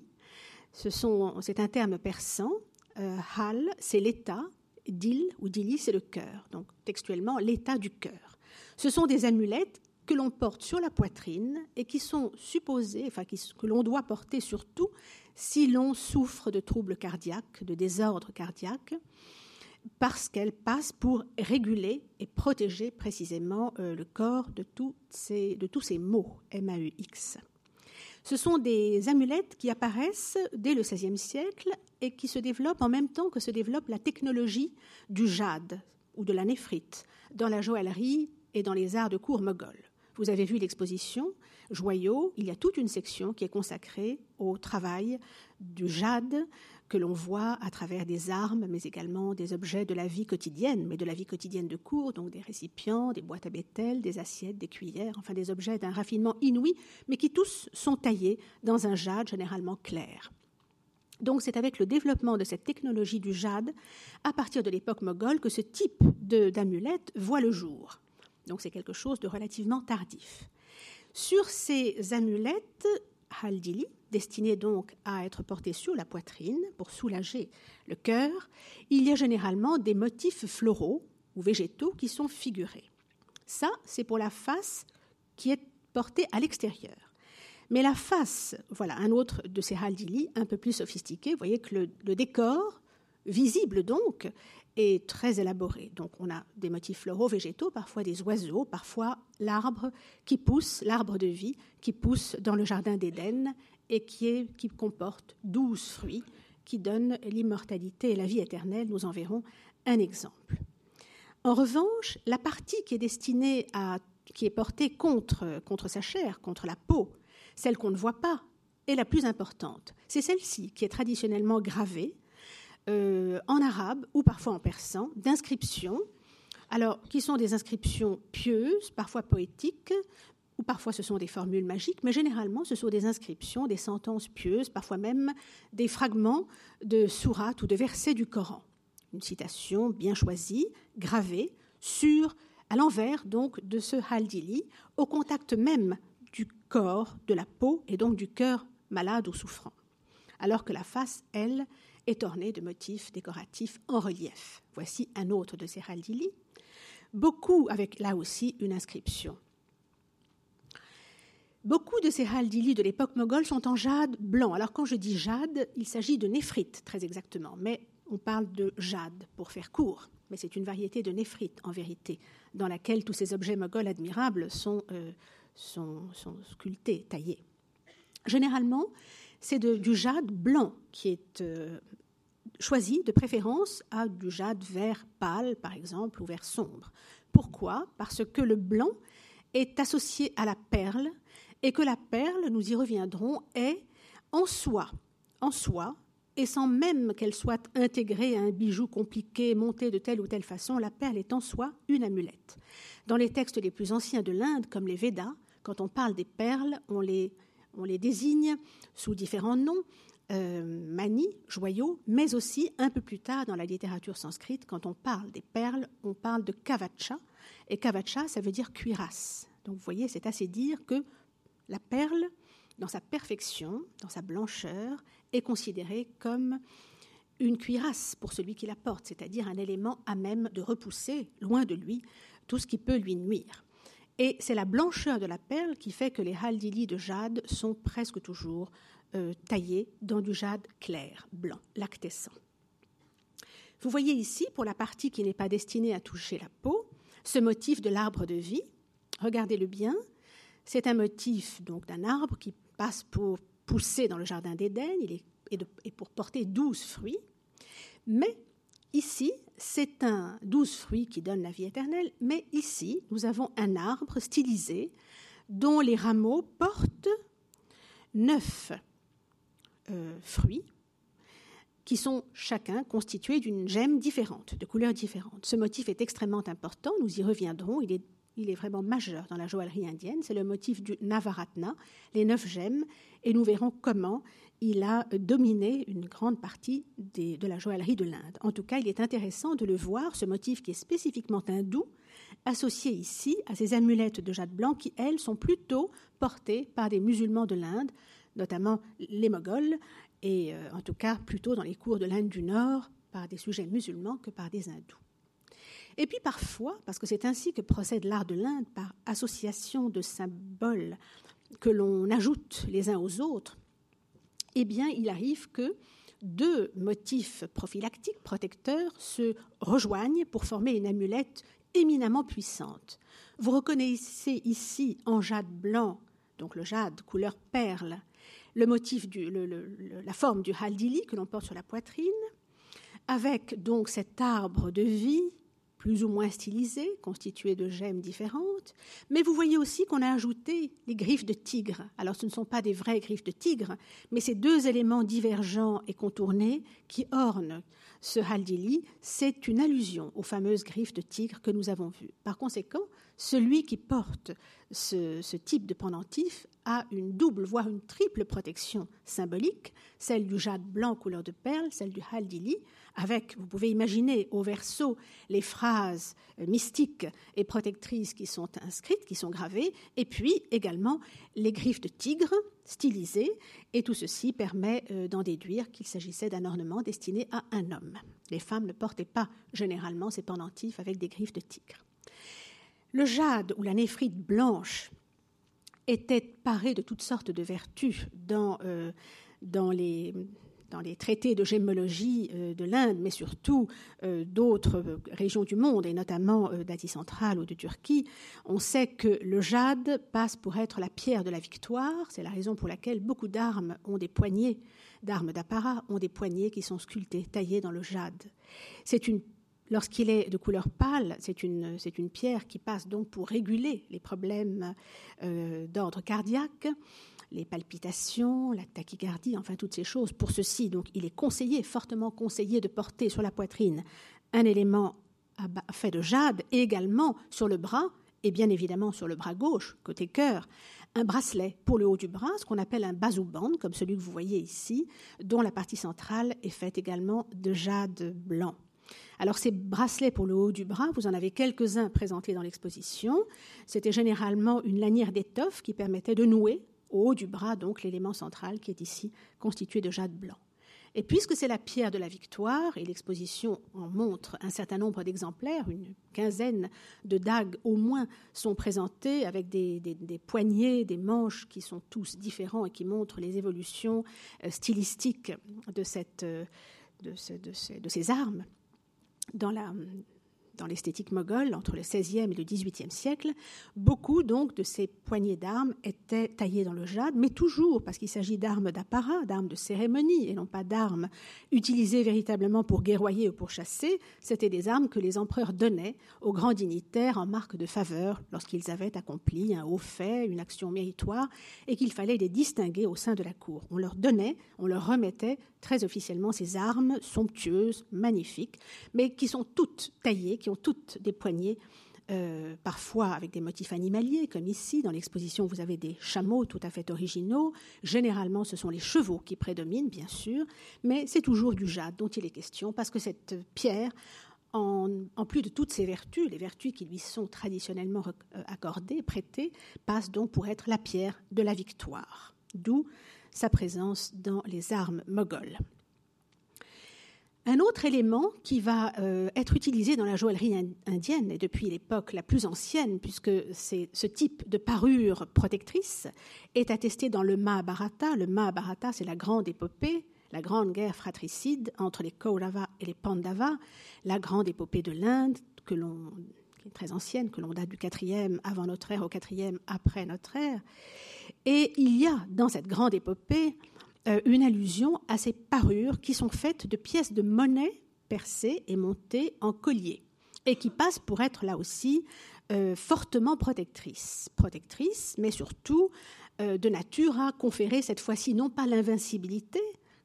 C'est un terme persan. Euh, hal, c'est l'état. Dil ou dili, c'est le cœur. Donc textuellement, l'état du cœur. Ce sont des amulettes que l'on porte sur la poitrine et qui sont supposées, enfin que l'on doit porter surtout si l'on souffre de troubles cardiaques, de désordres cardiaques parce qu'elle passe pour réguler et protéger précisément euh, le corps de, ces, tous ces mots MAUX. Ce sont des amulettes qui apparaissent dès le XVIe siècle et qui se développent en même temps que se développe la technologie du jade ou de la néphrite dans la joaillerie et dans les arts de cour mogol. Vous avez vu l'exposition Joyaux, il y a toute une section qui est consacrée au travail du jade, que l'on voit à travers des armes, mais également des objets de la vie quotidienne, mais de la vie quotidienne de cour, donc des récipients, des boîtes à bétel, des assiettes, des cuillères, enfin des objets d'un raffinement inouï, mais qui tous sont taillés dans un jade généralement clair. Donc c'est avec le développement de cette technologie du jade, à partir de l'époque moghole, que ce type d'amulette voit le jour. Donc c'est quelque chose de relativement tardif. Sur ces amulettes, Haldili, destinées donc à être portées sur la poitrine pour soulager le cœur, il y a généralement des motifs floraux ou végétaux qui sont figurés. Ça, c'est pour la face qui est portée à l'extérieur. Mais la face, voilà, un autre de ces haldili un peu plus sophistiqué, vous voyez que le décor, visible donc, est très élaboré. Donc on a des motifs floraux, végétaux, parfois des oiseaux, parfois l'arbre qui pousse, l'arbre de vie qui pousse dans le jardin d'Éden et qui, qui comporte douze fruits qui donnent l'immortalité et la vie éternelle. Nous en verrons un exemple. En revanche, la partie qui est destinée à, qui est portée contre, contre sa chair, contre la peau, celle qu'on ne voit pas, est la plus importante. C'est celle-ci qui est traditionnellement gravée euh, en arabe ou parfois en persan d'inscriptions, alors qui sont des inscriptions pieuses, parfois poétiques, ou parfois ce sont des formules magiques, mais généralement ce sont des inscriptions, des sentences pieuses, parfois même des fragments de sourates ou de versets du Coran. Une citation bien choisie, gravée sur, à l'envers donc de ce haldili, au contact même du corps, de la peau et donc du cœur malade ou souffrant. Alors que la face, elle, est orné de motifs décoratifs en relief. Voici un autre de ces haldili, beaucoup avec là aussi une inscription. Beaucoup de ces haldili de l'époque moghole sont en jade blanc. Alors quand je dis jade, il s'agit de néphrite très exactement, mais on parle de jade pour faire court. Mais c'est une variété de néphrite en vérité, dans laquelle tous ces objets moghols admirables sont, euh, sont sculptés, taillés. Généralement, c'est du jade blanc qui est euh, choisi de préférence à du jade vert pâle, par exemple, ou vert sombre. Pourquoi? Parce que le blanc est associé à la perle et que la perle, nous y reviendrons, est en soi, en soi, et sans même qu'elle soit intégrée à un bijou compliqué, monté de telle ou telle façon, la perle est en soi une amulette. Dans les textes les plus anciens de l'Inde, comme les Védas, quand on parle des perles, on les on les désigne sous différents noms, euh, mani, joyaux, mais aussi un peu plus tard dans la littérature sanscrite, quand on parle des perles, on parle de kavacha, et kavacha, ça veut dire cuirasse. Donc vous voyez, c'est assez dire que la perle, dans sa perfection, dans sa blancheur, est considérée comme une cuirasse pour celui qui la porte, c'est-à-dire un élément à même de repousser, loin de lui, tout ce qui peut lui nuire. Et c'est la blancheur de la perle qui fait que les haldili de jade sont presque toujours euh, taillés dans du jade clair, blanc, lactescent. Vous voyez ici, pour la partie qui n'est pas destinée à toucher la peau, ce motif de l'arbre de vie. Regardez-le bien. C'est un motif donc d'un arbre qui passe pour pousser dans le jardin d'Éden et pour porter douze fruits. Mais Ici, c'est un douze fruits qui donne la vie éternelle, mais ici, nous avons un arbre stylisé dont les rameaux portent neuf euh, fruits qui sont chacun constitués d'une gemme différente, de couleurs différentes. Ce motif est extrêmement important, nous y reviendrons, il est vraiment majeur dans la joaillerie indienne, c'est le motif du Navaratna, les neuf gemmes, et nous verrons comment il a dominé une grande partie de la joaillerie de l'Inde. En tout cas, il est intéressant de le voir, ce motif qui est spécifiquement hindou, associées ici à ces amulettes de jade blanc qui, elles, sont plutôt portées par des musulmans de l'Inde, notamment les Moghols, et euh, en tout cas plutôt dans les cours de l'Inde du Nord par des sujets musulmans que par des hindous. Et puis parfois, parce que c'est ainsi que procède l'art de l'Inde, par association de symboles que l'on ajoute les uns aux autres, eh bien, il arrive que deux motifs prophylactiques, protecteurs, se rejoignent pour former une amulette éminemment puissante. Vous reconnaissez ici en jade blanc, donc le jade couleur perle, le motif, la forme du haldili que l'on porte sur la poitrine, avec donc cet arbre de vie plus ou moins stylisé, constitué de gemmes différentes, mais vous voyez aussi qu'on a ajouté les griffes de tigre. Alors ce ne sont pas des vraies griffes de tigre, mais ces deux éléments divergents et contournés qui ornent ce haldili, c'est une allusion aux fameuses griffes de tigre que nous avons vues. Par conséquent, celui qui porte ce, ce, type de pendentif a une double, voire une triple protection symbolique, celle du jade blanc couleur de perle, celle du haldili, avec, vous pouvez imaginer au verso les phrases euh, mystiques et protectrices qui sont inscrites, qui sont gravées, et puis également les griffes de tigre stylisées, et tout ceci permet euh, d'en déduire qu'il s'agissait d'un ornement destiné à un homme. Les femmes ne portaient pas généralement ces pendentifs avec des griffes de tigre. Le jade ou la néphrite blanche était paré de toutes sortes de vertus dans, euh, dans les dans les traités de gémologie euh, de l'Inde, mais surtout euh, d'autres euh, régions du monde, et notamment d'Asie centrale ou de Turquie, on sait que le jade passe pour être la pierre de la victoire. C'est la raison pour laquelle beaucoup d'armes ont des poignées, d'armes d'apparat ont des poignées qui sont sculptées, taillées dans le jade. C'est une Lorsqu'il est de couleur pâle, c'est une, pierre qui passe donc pour réguler les problèmes d'ordre cardiaque les palpitations, la tachycardie, enfin toutes ces choses. Pour ceci, donc, il est conseillé, fortement conseillé, de porter sur la poitrine un élément fait de jade et également sur le bras et bien évidemment sur le bras gauche, côté cœur, un bracelet pour le haut du bras, ce qu'on appelle un bazouban, comme celui que vous voyez ici, dont la partie centrale est faite également de jade blanc. Alors ces bracelets pour le haut du bras, vous en avez quelques-uns présentés dans l'exposition. C'était généralement une lanière d'étoffe qui permettait de nouer au haut du bras, donc l'élément central qui est ici constitué de jade blanc. Et puisque c'est la pierre de la victoire, et l'exposition en montre un certain nombre d'exemplaires, une quinzaine de dagues au moins sont présentées avec des, poignées, des manches qui sont tous différents et qui montrent les évolutions euh, stylistiques euh, de ces armes dans la, dans l'esthétique moghole entre le XVIe et le XVIIIe siècle, beaucoup donc de ces poignées d'armes étaient taillées dans le jade, mais toujours parce qu'il s'agit d'armes d'apparat, d'armes de cérémonie, et non pas d'armes utilisées véritablement pour guerroyer ou pour chasser. C'était des armes que les empereurs donnaient aux grands dignitaires en marque de faveur lorsqu'ils avaient accompli un haut fait, une action méritoire, et qu'il fallait les distinguer au sein de la cour. On leur donnait, on leur remettait très officiellement ces armes somptueuses, magnifiques, mais qui sont toutes taillées, qui ont toutes des poignées, euh, parfois avec des motifs animaliers, comme ici. Dans l'exposition, vous avez des chameaux tout à fait originaux. Généralement, ce sont les chevaux qui prédominent, bien sûr, mais c'est toujours du jade dont il est question, parce que cette pierre, en, plus de toutes ses vertus, les vertus qui lui sont traditionnellement euh, accordées, prêtées, passe donc pour être la pierre de la victoire. D'où sa présence dans les armes mogholes. Un autre élément qui va euh, être utilisé dans la joaillerie indienne, et depuis l'époque la plus ancienne, puisque ce type de parure protectrice, est attesté dans le Mahabharata. Le Mahabharata, c'est la grande épopée, la grande guerre fratricide entre les Kaurava et les Pandavas, la grande épopée de l'Inde, que l'on qui est très ancienne, que l'on date du 4e avant notre ère au 4e après notre ère. Et il y a dans cette grande épopée une allusion à ces parures qui sont faites de pièces de monnaie percées et montées en collier et qui passent pour être là aussi euh, fortement protectrices. Protectrices, mais surtout euh, de nature à conférer cette fois-ci non pas l'invincibilité,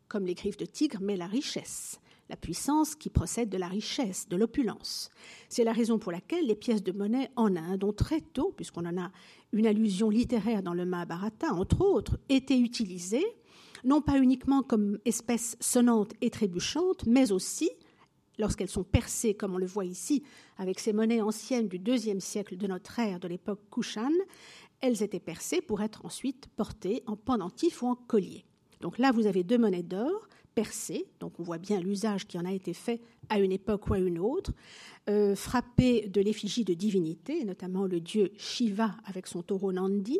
comme les griffes de tigre, mais la richesse la puissance qui procède de la richesse, de l'opulence. C'est la raison pour laquelle les pièces de monnaie en Inde ont très tôt, puisqu'on en a une allusion littéraire dans le Mahabharata, entre autres, été utilisées, non pas uniquement comme espèce sonnante et trébuchante, mais aussi lorsqu'elles sont percées, comme on le voit ici, avec ces monnaies anciennes du deuxième siècle de notre ère, de l'époque Kushan, elles étaient percées pour être ensuite portées en pendentif ou en collier. Donc là, vous avez deux monnaies d'or percées, donc on voit bien l'usage qui en a été fait à une époque ou à une autre, euh, frappées de l'effigie de divinité, notamment le dieu Shiva avec son taureau Nandine,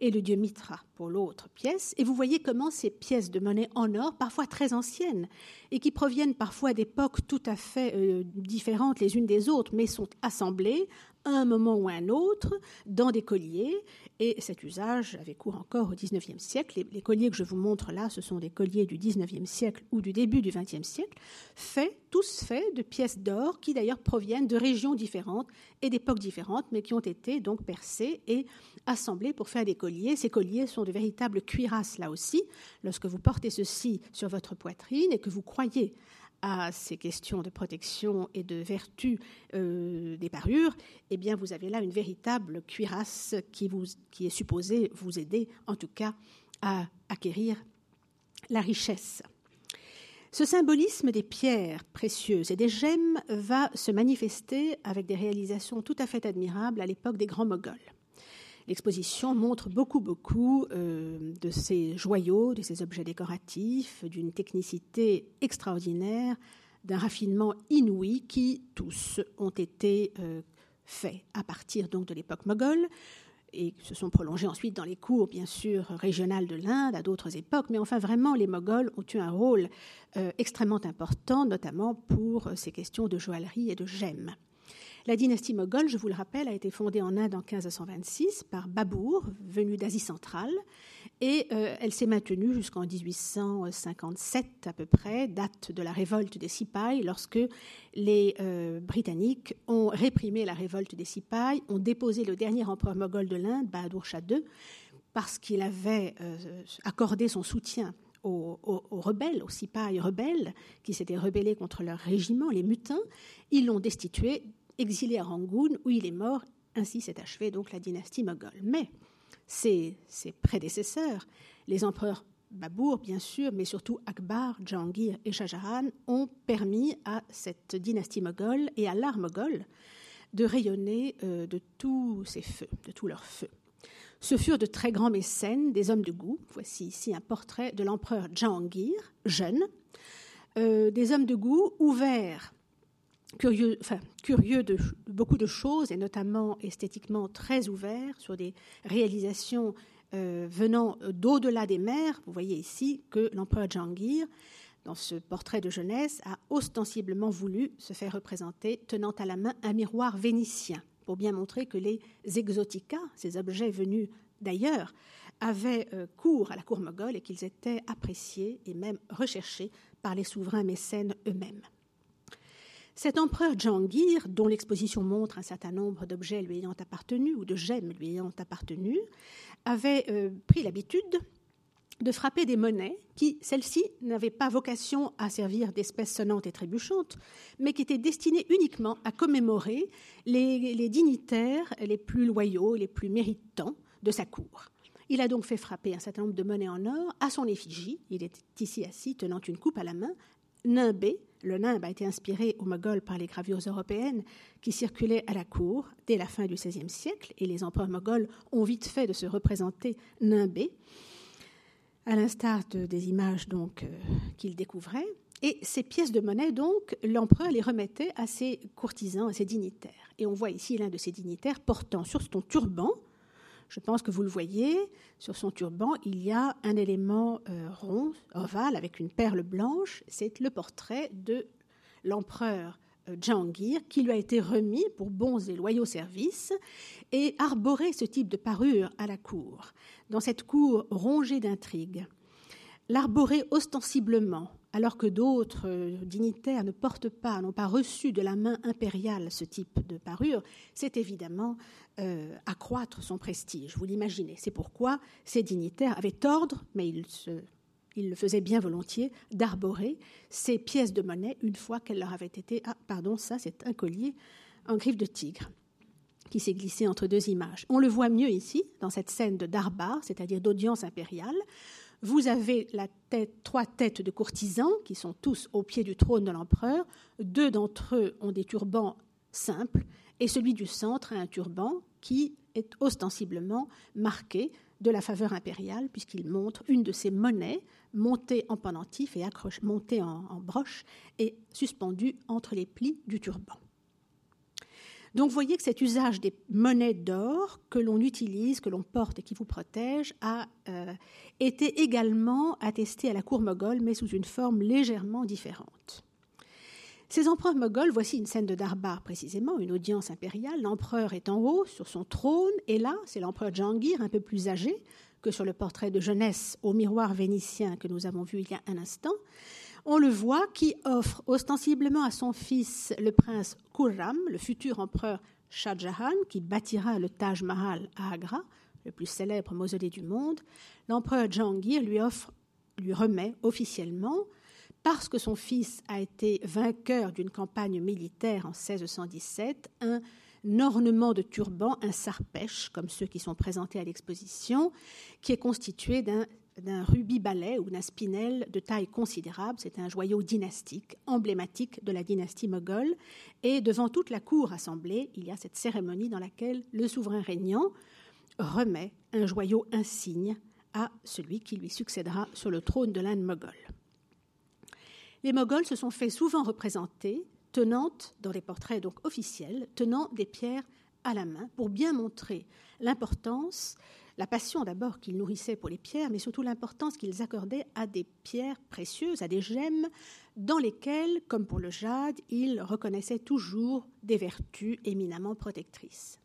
et le dieu Mitra pour l'autre pièce. Et vous voyez comment ces pièces de monnaie en or, parfois très anciennes, et qui proviennent parfois d'époques tout à fait euh, différentes les unes des autres, mais sont assemblées à un moment ou à un autre dans des colliers. Et cet usage avait cours encore au XIXe siècle. Les, colliers que je vous montre là, ce sont des colliers du XIXe siècle ou du début du XXe siècle, faits, tous faits de pièces d'or qui d'ailleurs proviennent de régions différentes et d'époques différentes, mais qui ont été donc percées et assemblées pour faire des colliers. Ces colliers sont de véritables cuirasses là aussi. Lorsque vous portez ceci sur votre poitrine et que vous croyez à ces questions de protection et de vertu euh, des parures, eh bien, vous avez là une véritable cuirasse qui, qui est supposée vous aider, en tout cas, à acquérir la richesse. Ce symbolisme des pierres précieuses et des gemmes va se manifester avec des réalisations tout à fait admirables à l'époque des grands Moghols. L'exposition montre beaucoup, beaucoup euh, de ces joyaux, de ces objets décoratifs, d'une technicité extraordinaire, d'un raffinement inouï qui tous ont été euh, faits à partir de l'époque moghole et se sont prolongés ensuite dans les cours, bien sûr, régionales de l'Inde à d'autres époques. Mais enfin, vraiment, les Moghols ont eu un rôle euh, extrêmement important, notamment pour ces questions de joaillerie et de gemmes. La dynastie moghole, je vous le rappelle, a été fondée en Inde en 1526 par Babour, venu d'Asie centrale, et euh, elle s'est maintenue jusqu'en 1857 à peu près, date de la révolte des Sipais, lorsque les euh, Britanniques ont réprimé la révolte des Sipais, ont déposé le dernier empereur moghol de l'Inde, Bahadur Shah II, parce qu'il avait euh, accordé son soutien aux, rebelles, aux Sipais rebelles, qui s'étaient rebellés contre leur régiment, les mutins. Ils l'ont destitué exilé à Rangoon, où il est mort. Ainsi s'est achevée donc la dynastie moghole. Mais ses, prédécesseurs, les empereurs Babour, bien sûr, mais surtout Akbar, Jahangir et Shah Jahan, ont permis à cette dynastie moghole et à l'art moghol de rayonner euh, de tous ses feux, de tous leurs feux. Ce furent de très grands mécènes, des hommes de goût. Voici ici un portrait de l'empereur Jahangir, jeune, euh, des hommes de goût ouverts curieux, de beaucoup de choses, et notamment esthétiquement très ouvert sur des réalisations euh, venant d'au-delà des mers. Vous voyez ici que l'empereur Jahangir, dans ce portrait de jeunesse, a ostensiblement voulu se faire représenter tenant à la main un miroir vénitien, pour bien montrer que les exotica, ces objets venus d'ailleurs, avaient euh, cours à la cour moghole et qu'ils étaient appréciés et même recherchés par les souverains mécènes eux-mêmes. Cet empereur Jahangir, dont l'exposition montre un certain nombre d'objets lui ayant appartenu ou de gemmes lui ayant appartenu, avait euh, pris l'habitude de frapper des monnaies qui, celles-ci, n'avaient pas vocation à servir d'espèces sonnantes et trébuchantes, mais qui étaient destinées uniquement à commémorer les, dignitaires les plus loyaux, les plus méritants de sa cour. Il a donc fait frapper un certain nombre de monnaies en or à son effigie. Il est ici assis tenant une coupe à la main, nimbé le nimbe a été inspiré aux Moghols par les gravures européennes qui circulaient à la cour dès la fin du XVIe siècle, et les empereurs moghols ont vite fait de se représenter nimbés, à l'instar des images donc euh, qu'ils découvraient. Et ces pièces de monnaie, donc, l'empereur les remettait à ses courtisans, à ses dignitaires. Et on voit ici l'un de ces dignitaires portant sur son turban je pense que vous le voyez, sur son turban, il y a un élément euh, rond, ovale, avec une perle blanche. C'est le portrait de l'empereur euh, Jahangir, qui lui a été remis pour bons et loyaux services, et arborer ce type de parure à la cour, dans cette cour rongée d'intrigues. L'arborer ostensiblement, alors que d'autres euh, dignitaires ne portent pas, n'ont pas reçu de la main impériale ce type de parure, c'est évidemment euh, accroître son prestige. Vous l'imaginez. C'est pourquoi ces dignitaires avaient ordre, mais ils, le faisaient bien volontiers, d'arborer ces pièces de monnaie une fois qu'elles leur avaient été. Ah, pardon, ça, c'est un collier en griffe de tigre qui s'est glissé entre deux images. On le voit mieux ici, dans cette scène de darbar, c'est-à-dire d'audience impériale, vous avez trois têtes de courtisans qui sont tous au pied du trône de l'empereur. Deux d'entre eux ont des turbans simples et celui du centre a un turban qui est ostensiblement marqué de la faveur impériale puisqu'il montre une de ses monnaies montée en pendentif et montée en broche et suspendue entre les plis du turban. Donc vous voyez que cet usage des monnaies d'or que l'on utilise, que l'on porte et qui vous protège a euh, été également attesté à la cour moghole, mais sous une forme légèrement différente. Ces empereurs moghols, voici une scène de Darbar précisément, une audience impériale. L'empereur est en haut sur son trône, et là, c'est l'empereur Jangir, un peu plus âgé que sur le portrait de jeunesse au miroir vénitien que nous avons vu il y a un instant on le voit, qui offre ostensiblement à son fils le prince Khurram, le futur empereur Shah Jahan, qui bâtira le Taj Mahal à Agra, le plus célèbre mausolée du monde. L'empereur Jahangir lui lui remet officiellement, parce que son fils a été vainqueur d'une campagne militaire en 1617, un ornement de turban, un sarpèche, comme ceux qui sont présentés à l'exposition, qui est constitué d'un d'un rubis balai ou d'un spinel de taille considérable. C'est un joyau dynastique, emblématique de la dynastie moghole. Et devant toute la cour assemblée, il y a cette cérémonie dans laquelle le souverain régnant remet un joyau insigne à celui qui lui succédera sur le trône de l'Inde moghole. Les Moghols se sont fait souvent représenter tenant, dans les portraits donc officiels, tenant des pierres à la main pour bien montrer l'importance la passion d'abord qu'ils nourrissaient pour les pierres, mais surtout l'importance qu'ils accordaient à des pierres précieuses, à des gemmes, dans lesquelles, comme pour le jade, ils reconnaissaient toujours des vertus éminemment protectrices.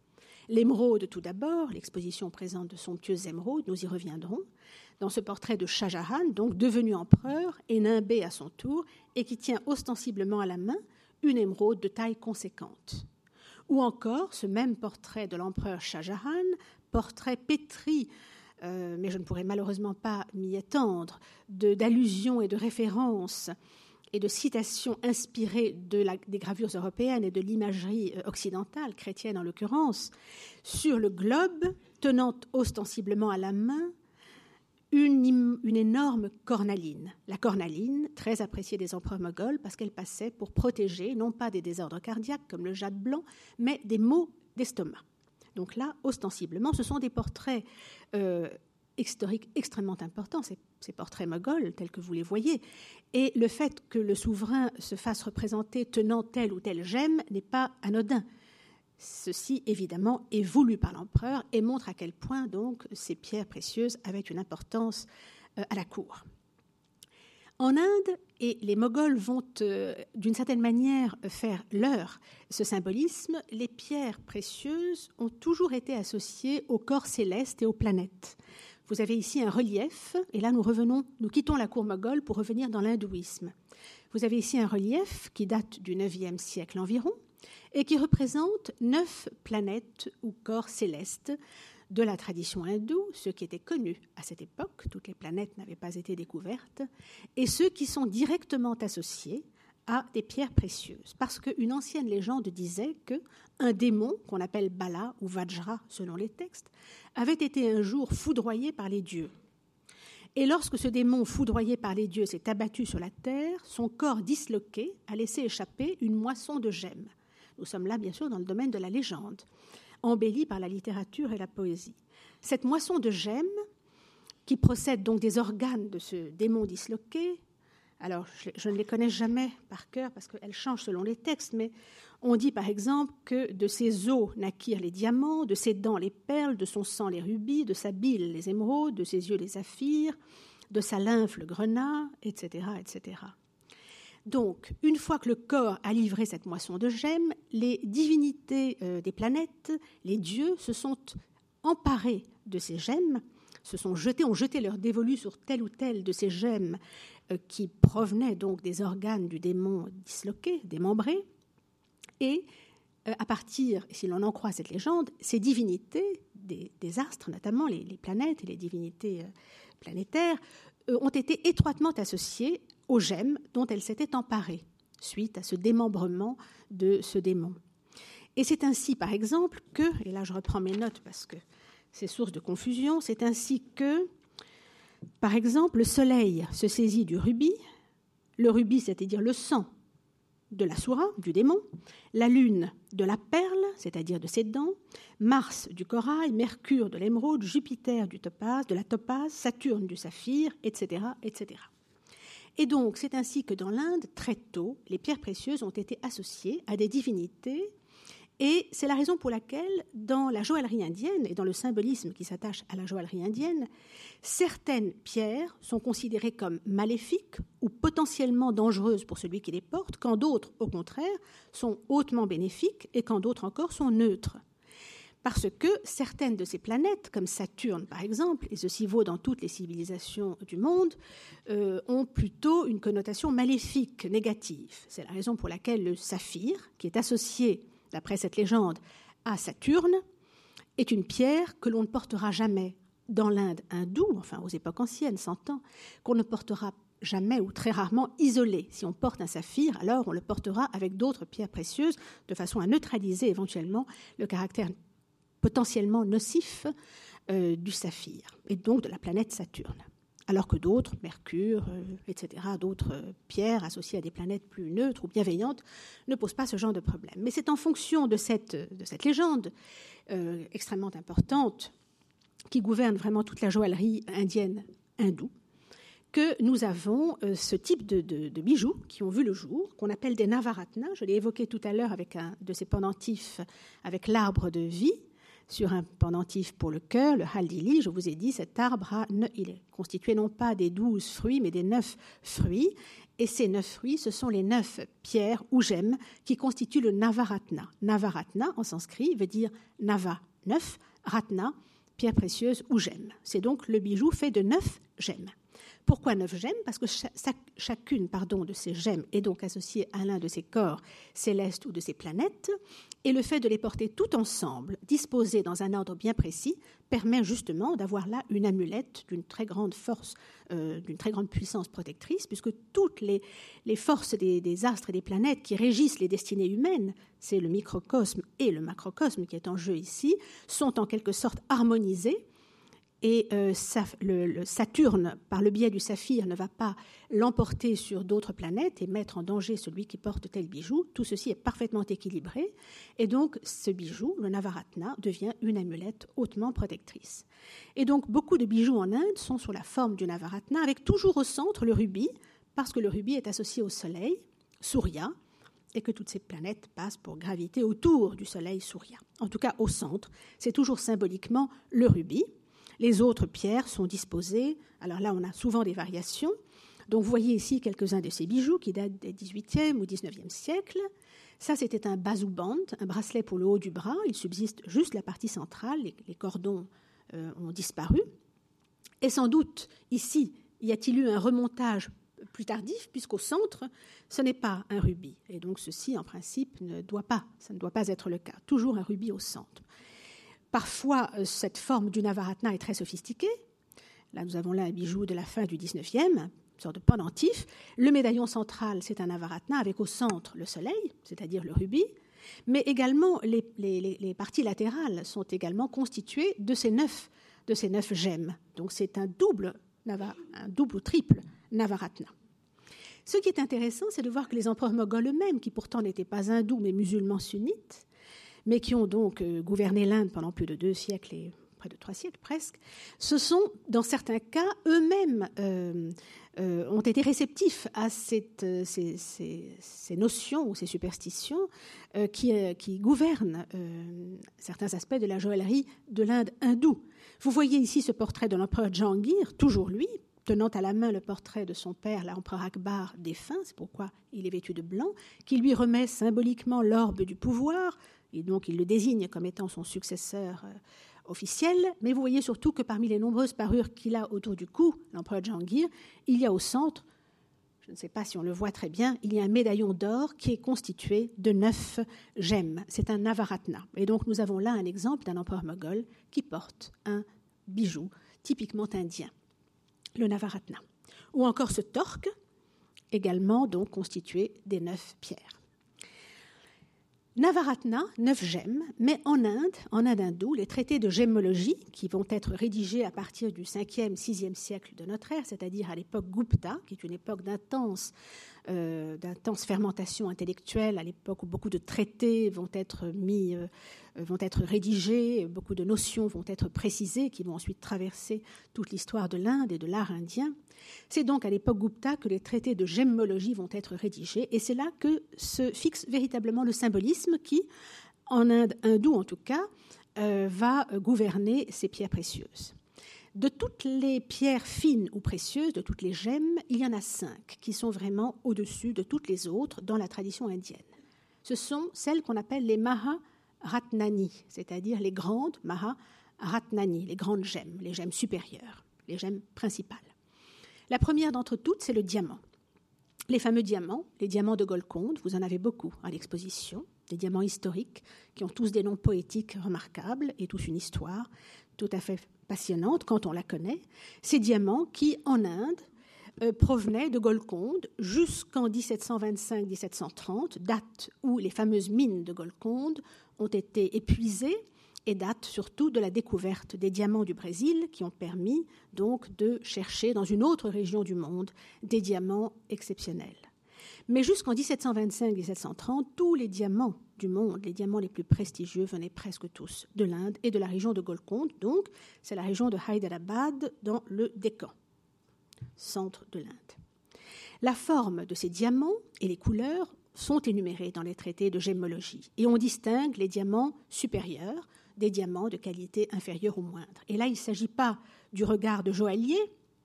L'émeraude, tout d'abord, l'exposition présente de somptueuses émeraudes, nous y reviendrons, dans ce portrait de Shah Jahan, donc devenu empereur et nimbé à son tour, et qui tient ostensiblement à la main une émeraude de taille conséquente. Ou encore ce même portrait de l'empereur Shah Jahan, portrait pétri, euh, mais je ne pourrais malheureusement pas m'y étendre, d'allusions et de références et de citations inspirées de des gravures européennes et de l'imagerie euh, occidentale, chrétienne en l'occurrence, sur le globe, tenant ostensiblement à la main une, une, énorme cornaline. La cornaline, très appréciée des empereurs moghols parce qu'elle passait pour protéger non pas des désordres cardiaques comme le jade blanc, mais des maux d'estomac. Donc là, ostensiblement, ce sont des portraits euh, historiques extrêmement importants, ces, portraits moghols tels que vous les voyez. Et le fait que le souverain se fasse représenter tenant telle ou telle gemme n'est pas anodin. Ceci, évidemment, est voulu par l'empereur et montre à quel point donc ces pierres précieuses avaient une importance euh, à la cour. En Inde, et les Moghols vont euh, d'une certaine manière faire leur ce symbolisme, les pierres précieuses ont toujours été associées au corps céleste et aux planètes. Vous avez ici un relief, et là nous revenons, nous quittons la cour moghole pour revenir dans l'hindouisme. Vous avez ici un relief qui date du IXe siècle environ et qui représente neuf planètes ou corps célestes de la tradition hindoue, ceux qui étaient connus à cette époque, toutes les planètes n'avaient pas été découvertes, et ceux qui sont directement associés à des pierres précieuses. Parce qu'une ancienne légende disait que un démon, qu'on appelle Bala ou Vajra selon les textes, avait été un jour foudroyé par les dieux. Et lorsque ce démon foudroyé par les dieux s'est abattu sur la terre, son corps disloqué a laissé échapper une moisson de gemmes. Nous sommes là, bien sûr, dans le domaine de la légende embellie par la littérature et la poésie. Cette moisson de gemmes, qui procède donc des organes de ce démon disloqué, alors je, ne les connais jamais par cœur parce qu'elles changent selon les textes, mais on dit par exemple que de ses os naquirent les diamants, de ses dents les perles, de son sang les rubis, de sa bile les émeraudes, de ses yeux les saphirs, de sa lymphe le grenat, etc., etc. Donc, une fois que le corps a livré cette moisson de gemmes, les divinités euh, des planètes, les dieux, se sont emparés de ces gemmes, se sont jetés, ont jeté leur dévolu sur telle ou telle de ces gemmes euh, qui provenaient donc des organes du démon disloqué, démembré, et euh, à partir, si l'on en croit cette légende, ces divinités, des, astres notamment, les, planètes et les divinités planétaires, ont été étroitement associées aux gemmes dont elle s'était emparée suite à ce démembrement de ce démon. Et c'est ainsi, par exemple, que, et là je reprends mes notes parce que c'est source de confusion, c'est ainsi que, Par exemple, le soleil se saisit du rubis, le rubis, c'est-à-dire le sang de la soura, du démon, la lune de la perle, c'est-à-dire de ses dents, Mars du corail, Mercure de l'émeraude, Jupiter du topaze, de la topaze, Saturne du saphir, etc., etc. Et donc, c'est ainsi que dans l'Inde, très tôt, les pierres précieuses ont été associées à des divinités et c'est la raison pour laquelle, dans la joaillerie indienne et dans le symbolisme qui s'attache à la joaillerie indienne, certaines pierres sont considérées comme maléfiques ou potentiellement dangereuses pour celui qui les porte, quand d'autres, au contraire, sont hautement bénéfiques et quand d'autres encore sont neutres. Parce que certaines de ces planètes, comme Saturne par exemple, et ceci vaut dans toutes les civilisations du monde, euh, ont plutôt une connotation maléfique, négative. C'est la raison pour laquelle le saphir, qui est associé d'après cette légende, à Saturne, est une pierre que l'on ne portera jamais dans l'Inde hindoue, enfin aux époques anciennes, ans, qu'on ne portera jamais ou très rarement isolé. Si on porte un saphir, alors on le portera avec d'autres pierres précieuses de façon à neutraliser éventuellement le caractère potentiellement nocif euh, du saphir et donc de la planète Saturne alors que d'autres, Mercure, euh, etc., d'autres euh, pierres associées à des planètes plus neutres ou bienveillantes, ne posent pas ce genre de problème. Mais c'est en fonction de cette, de légende euh, extrêmement importante qui gouverne vraiment toute la joaillerie indienne hindoue que nous avons ce type de, bijoux qui ont vu le jour, qu'on appelle des navaratnas. Je l'ai évoqué tout à l'heure avec un de ces pendentifs avec l'arbre de vie, sur un pendentif pour le cœur, le haldili, je vous ai dit, cet arbre il est constitué non pas des douze fruits, mais des neuf fruits. Et ces neuf fruits, ce sont les neuf pierres ou gemmes qui constituent le navaratna. Navaratna, en sanskrit, veut dire nava, neuf, ratna, pierre précieuse ou gemme. C'est donc le bijou fait de neuf gemmes. Pourquoi neuf gemmes? Parce que chacune pardon, de ces gemmes est donc associée à l'un de ces corps célestes ou de ces planètes, et le fait de les porter tout ensemble, disposées dans un ordre bien précis, permet justement d'avoir là une amulette d'une très grande force, euh, d'une très grande puissance protectrice, puisque toutes les, forces des, des, astres et des planètes qui régissent les destinées humaines, c'est le microcosme et le macrocosme qui est en jeu ici, sont en quelque sorte harmonisées et euh, le, Saturne, par le biais du saphir, ne va pas l'emporter sur d'autres planètes et mettre en danger celui qui porte tel bijou. Tout ceci est parfaitement équilibré, et donc ce bijou, le Navaratna, devient une amulette hautement protectrice. Et donc beaucoup de bijoux en Inde sont sous la forme du Navaratna, avec toujours au centre le rubis, parce que le rubis est associé au Soleil, Surya, et que toutes ces planètes passent pour graviter autour du Soleil Surya. En tout cas, au centre, c'est toujours symboliquement le rubis. Les autres pierres sont disposées. Alors là, on a souvent des variations. Donc vous voyez ici quelques-uns de ces bijoux qui datent des 18e ou 19e siècles. Ça, c'était un bazouband, un bracelet pour le haut du bras. Il subsiste juste la partie centrale. Les, cordons euh, ont disparu. Et sans doute, ici, y a-t-il eu un remontage plus tardif, puisqu'au centre, ce n'est pas un rubis. Et donc ceci, en principe, ne doit pas, ça ne doit pas être le cas. Toujours un rubis au centre. Parfois, euh, cette forme du Navaratna est très sophistiquée. Là, nous avons là un bijou de la fin du 19e, une sorte de pendentif. Le médaillon central, c'est un Navaratna avec au centre le soleil, c'est-à-dire le rubis. Mais également, les, parties latérales sont également constituées de ces neuf, de ces neuf gemmes. Donc, c'est un double, un double ou triple Navaratna. Ce qui est intéressant, c'est de voir que les empereurs moghols eux-mêmes, qui pourtant n'étaient pas hindous mais musulmans sunnites, mais qui ont donc euh, gouverné l'Inde pendant plus de deux siècles et près de trois siècles presque, ce sont, dans certains cas, eux-mêmes euh, euh, ont été réceptifs à ces, notions ou ces superstitions qui, qui, gouvernent certains aspects de la joaillerie de l'Inde hindoue. Vous voyez ici ce portrait de l'empereur Jahangir, toujours lui, tenant à la main le portrait de son père, l'empereur Akbar, défunt, c'est pourquoi il est vêtu de blanc, qui lui remet symboliquement l'orbe du pouvoir, et donc il le désigne comme étant son successeur euh, officiel, mais vous voyez surtout que parmi les nombreuses parures qu'il a autour du cou, l'empereur Jahangir, il y a au centre, je ne sais pas si on le voit très bien, il y a un médaillon d'or qui est constitué de neuf gemmes. C'est un Navaratna. Et donc nous avons là un exemple d'un empereur moghol qui porte un bijou typiquement indien, le Navaratna. Ou encore ce torque, également donc constitué des neuf pierres. Navaratna, neuf gemmes, mais en Inde, en Inde hindoue, les traités de gemmologie, qui vont être rédigés à partir du 5e, 6e siècle de notre ère, c'est-à-dire à, l'époque Gupta, qui est une époque d'intense euh, d'intense fermentation intellectuelle, à l'époque où beaucoup de traités vont être mis, euh, vont être rédigés, beaucoup de notions vont être précisées, qui vont ensuite traverser toute l'histoire de l'Inde et de l'art indien. C'est donc à l'époque Gupta que les traités de gemmologie vont être rédigés, et c'est là que se fixe véritablement le symbolisme qui, en Inde hindoue en tout cas, euh, va gouverner ces pierres précieuses. De toutes les pierres fines ou précieuses, de toutes les gemmes, il y en a cinq qui sont vraiment au-dessus de toutes les autres dans la tradition indienne. Ce sont celles qu'on appelle les Maharatnani, c'est-à-dire les grandes Maharatnani, les grandes gemmes, les gemmes supérieures, les gemmes principales. La première d'entre toutes, c'est le diamant. Les fameux diamants, les diamants de Golconde, vous en avez beaucoup à l'exposition, des diamants historiques qui ont tous des noms poétiques remarquables et tous une histoire tout à fait passionnante quand on la connaît. Ces diamants qui, en Inde, euh, provenaient de Golconde jusqu'en 1725-1730, date où les fameuses mines de Golconde ont été épuisées et date surtout de la découverte des diamants du Brésil qui ont permis donc de chercher dans une autre région du monde des diamants exceptionnels. Mais jusqu'en 1725-1730, tous les diamants monde, les diamants les plus prestigieux venaient presque tous de l'Inde et de la région de Golconde, donc c'est la région de Hyderabad dans le Décan, centre de l'Inde. La forme de ces diamants et les couleurs sont énumérées dans les traités de gémologie et on distingue les diamants supérieurs des diamants de qualité inférieure ou moindre. Et là, il ne s'agit pas du regard de joaillier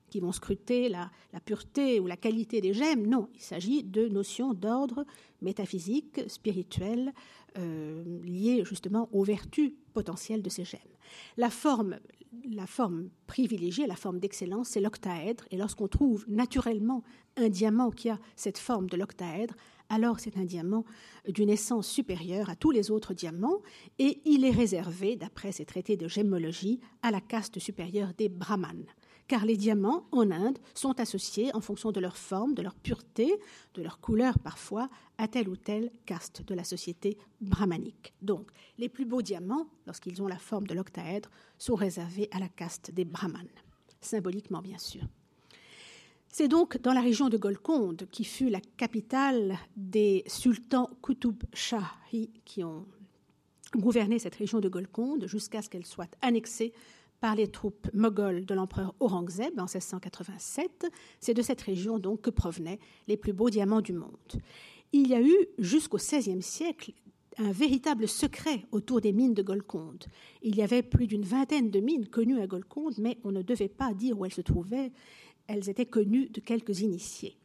qui vont scruter la, pureté ou la qualité des gemmes. Non, il s'agit de notions d'ordre métaphysique, spirituel, euh, liées justement aux vertus potentielles de ces gemmes. La forme, la forme privilégiée, la forme d'excellence, c'est l'octaèdre. Et lorsqu'on trouve naturellement un diamant qui a cette forme de l'octaèdre, alors c'est un diamant d'une essence supérieure à tous les autres diamants, et il est réservé, d'après ces traités de gemmologie, à la caste supérieure des brahmanes. Car les diamants, en Inde, sont associés, en fonction de leur forme, de leur pureté, de leur couleur parfois, à telle ou telle caste de la société brahmanique. Donc, les plus beaux diamants, lorsqu'ils ont la forme de l'octaèdre, sont réservés à la caste des brahmanes, symboliquement bien sûr. C'est donc dans la région de Golconde, qui fut la capitale des sultans Qutub Shahi qui ont gouverné cette région de Golconde jusqu'à ce qu'elle soit annexée par les troupes mogholes de l'empereur Aurangzeb en 1687. C'est de cette région donc que provenaient les plus beaux diamants du monde. Il y a eu jusqu'au XVIe siècle un véritable secret autour des mines de Golconde. Il y avait plus d'une vingtaine de mines connues à Golconde, mais on ne devait pas dire où elles se trouvaient elles étaient connues de quelques initiés.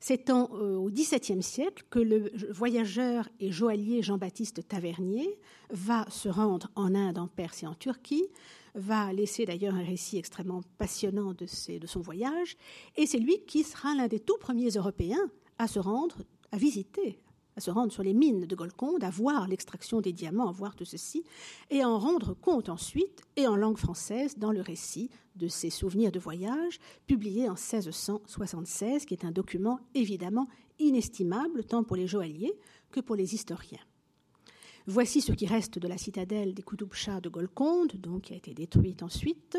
C'est euh, au XVIIe siècle que le voyageur et joaillier Jean-Baptiste Tavernier va se rendre en Inde, en Perse et en Turquie, va laisser d'ailleurs un récit extrêmement passionnant de son voyage, et c'est lui qui sera l'un des tout premiers Européens à se rendre, à visiter, à se rendre sur les mines de Golconde, à voir l'extraction des diamants, à voir tout ceci, et à en rendre compte ensuite, et en langue française, dans le récit de ses souvenirs de voyage, publié en 1676, qui est un document évidemment inestimable tant pour les joailliers que pour les historiens. Voici ce qui reste de la citadelle des Koutoub de Golconde, donc qui a été détruite ensuite.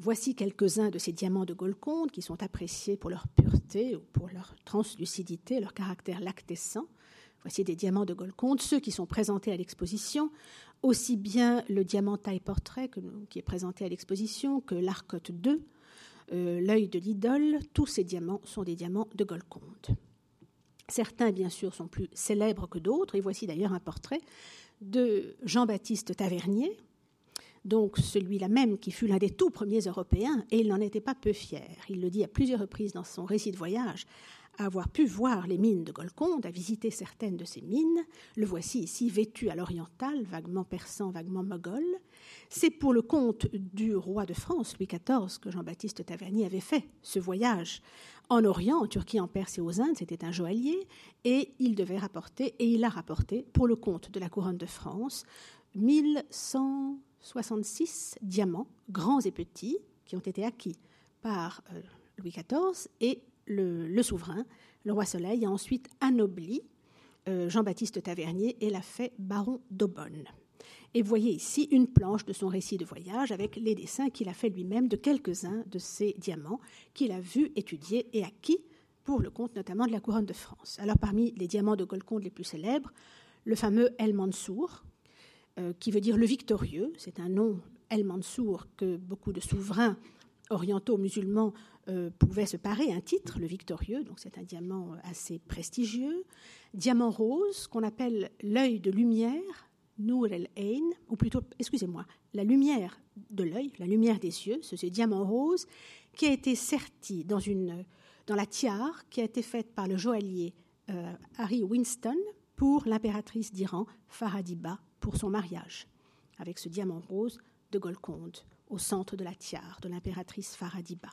Voici quelques-uns de ces diamants de Golconde qui sont appréciés pour leur pureté ou pour leur translucidité, leur caractère lactescent. Voici des diamants de Golconde, ceux qui sont présentés à l'exposition, aussi bien le diamant taille portrait qui est présenté à l'exposition que l'arcote 2, euh, l'œil de l'idole, tous ces diamants sont des diamants de Golconde. Certains, bien sûr, sont plus célèbres que d'autres, et voici d'ailleurs un portrait de Jean-Baptiste Tavernier, donc celui-là même qui fut l'un des tout premiers Européens, et il n'en était pas peu fier. Il le dit à plusieurs reprises dans son récit de voyage à avoir pu voir les mines de Golconde, à visiter certaines de ces mines. Le voici ici vêtu à l'oriental, vaguement persan, vaguement moghol. C'est pour le compte du roi de France, Louis XIV, que Jean-Baptiste Tavernier avait fait ce voyage en Orient, en Turquie, en Perse et aux Indes. C'était un joaillier et il devait rapporter, et il a rapporté pour le compte de la couronne de France, 1166 diamants, grands et petits, qui ont été acquis par euh, Louis XIV et le, souverain, le roi Soleil, a ensuite anobli euh, Jean-Baptiste Tavernier et l'a fait baron d'Aubonne. Et voyez ici une planche de son récit de voyage avec les dessins qu'il a fait lui-même de quelques-uns de ces diamants qu'il a vus, étudiés et acquis pour le compte notamment de la couronne de France. Alors parmi les diamants de Golconde les plus célèbres, le fameux El Mansour, euh, qui veut dire le victorieux, c'est un nom El Mansour que beaucoup de souverains orientaux musulmans euh, pouvaient se parer, un titre, le victorieux, donc c'est un diamant assez prestigieux. Diamant rose, qu'on appelle l'œil de lumière, Nour el-Ain, ou plutôt, excusez-moi, la lumière de l'œil, la lumière des yeux, ce, diamant rose, qui a été serti dans la tiare qui a été faite par le joaillier euh, Harry Winston pour l'impératrice d'Iran, Faradiba, pour son mariage, avec ce diamant rose de Golconde au centre de la tiare de l'impératrice Faradiba.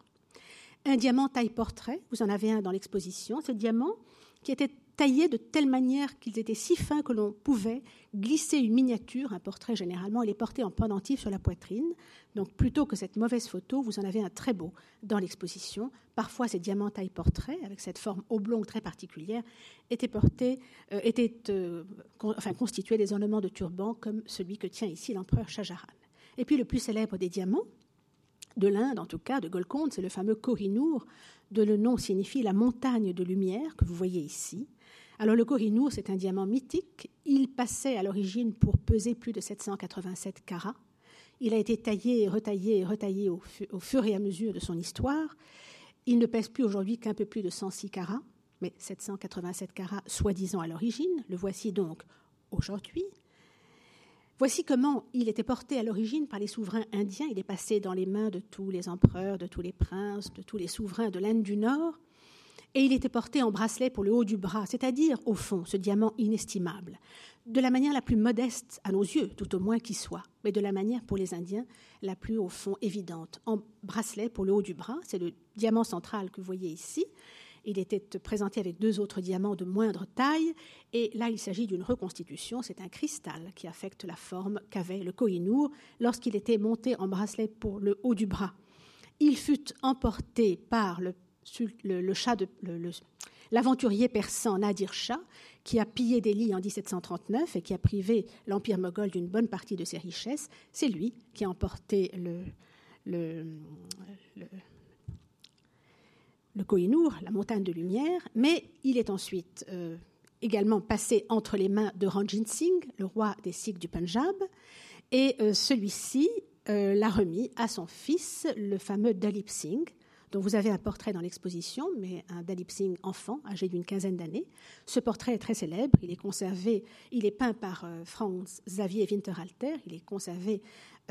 Un diamant taille portrait, vous en avez un dans l'exposition, ce diamant qui était taillés de telle manière qu'ils étaient si fins que l'on pouvait glisser une miniature, un portrait généralement, et les porter en pendentif sur la poitrine. Donc plutôt que cette mauvaise photo, vous en avez un très beau dans l'exposition. Parfois, ces diamants taille portrait, avec cette forme oblongue très particulière, étaient, portés, euh, étaient euh, enfin, constitués des ornements de turban comme celui que tient ici l'empereur Shahjahan. Et puis le plus célèbre des diamants, de l'Inde en tout cas, de Golconde, c'est le fameux Kohinoor, dont le nom signifie la montagne de lumière que vous voyez ici. Alors le Kohinoor, c'est un diamant mythique. Il passait à l'origine pour peser plus de 787 carats. Il a été taillé et retaillé et retaillé au, fur et à mesure de son histoire. Il ne pèse plus aujourd'hui qu'un peu plus de 106 carats, mais 787 carats soi-disant à l'origine. Le voici donc aujourd'hui. Voici comment il était porté à l'origine par les souverains indiens. Il est passé dans les mains de tous les empereurs, de tous les princes, de tous les souverains de l'Inde du Nord et il était porté en bracelet pour le haut du bras, c'est-à-dire, au fond, ce diamant inestimable, de la manière la plus modeste à nos yeux, tout au moins qui soit, mais de la manière pour les Indiens la plus, au fond, évidente, en bracelet pour le haut du bras, c'est le diamant central que vous voyez ici. Il était présenté avec deux autres diamants de moindre taille, et là il s'agit d'une reconstitution, c'est un cristal qui affecte la forme qu'avait le Kohinoor lorsqu'il était monté en bracelet pour le haut du bras. Il fut emporté par le chat l'aventurier persan Nadir Shah, qui a pillé Delhi en 1739 et qui a privé l'Empire moghol d'une bonne partie de ses richesses, c'est lui qui a emporté le, Kohinoor, la montagne de lumière, mais il est ensuite euh, également passé entre les mains de Ranjit Singh, le roi des Sikhs du Punjab, et euh, celui-ci euh, l'a remis à son fils, le fameux Dalip Singh, dont vous avez un portrait dans l'exposition, mais un Dalip Singh enfant, âgé d'une quinzaine d'années. Ce portrait est très célèbre, il est conservé, il est peint par Franz Xavier Winterhalter, il est conservé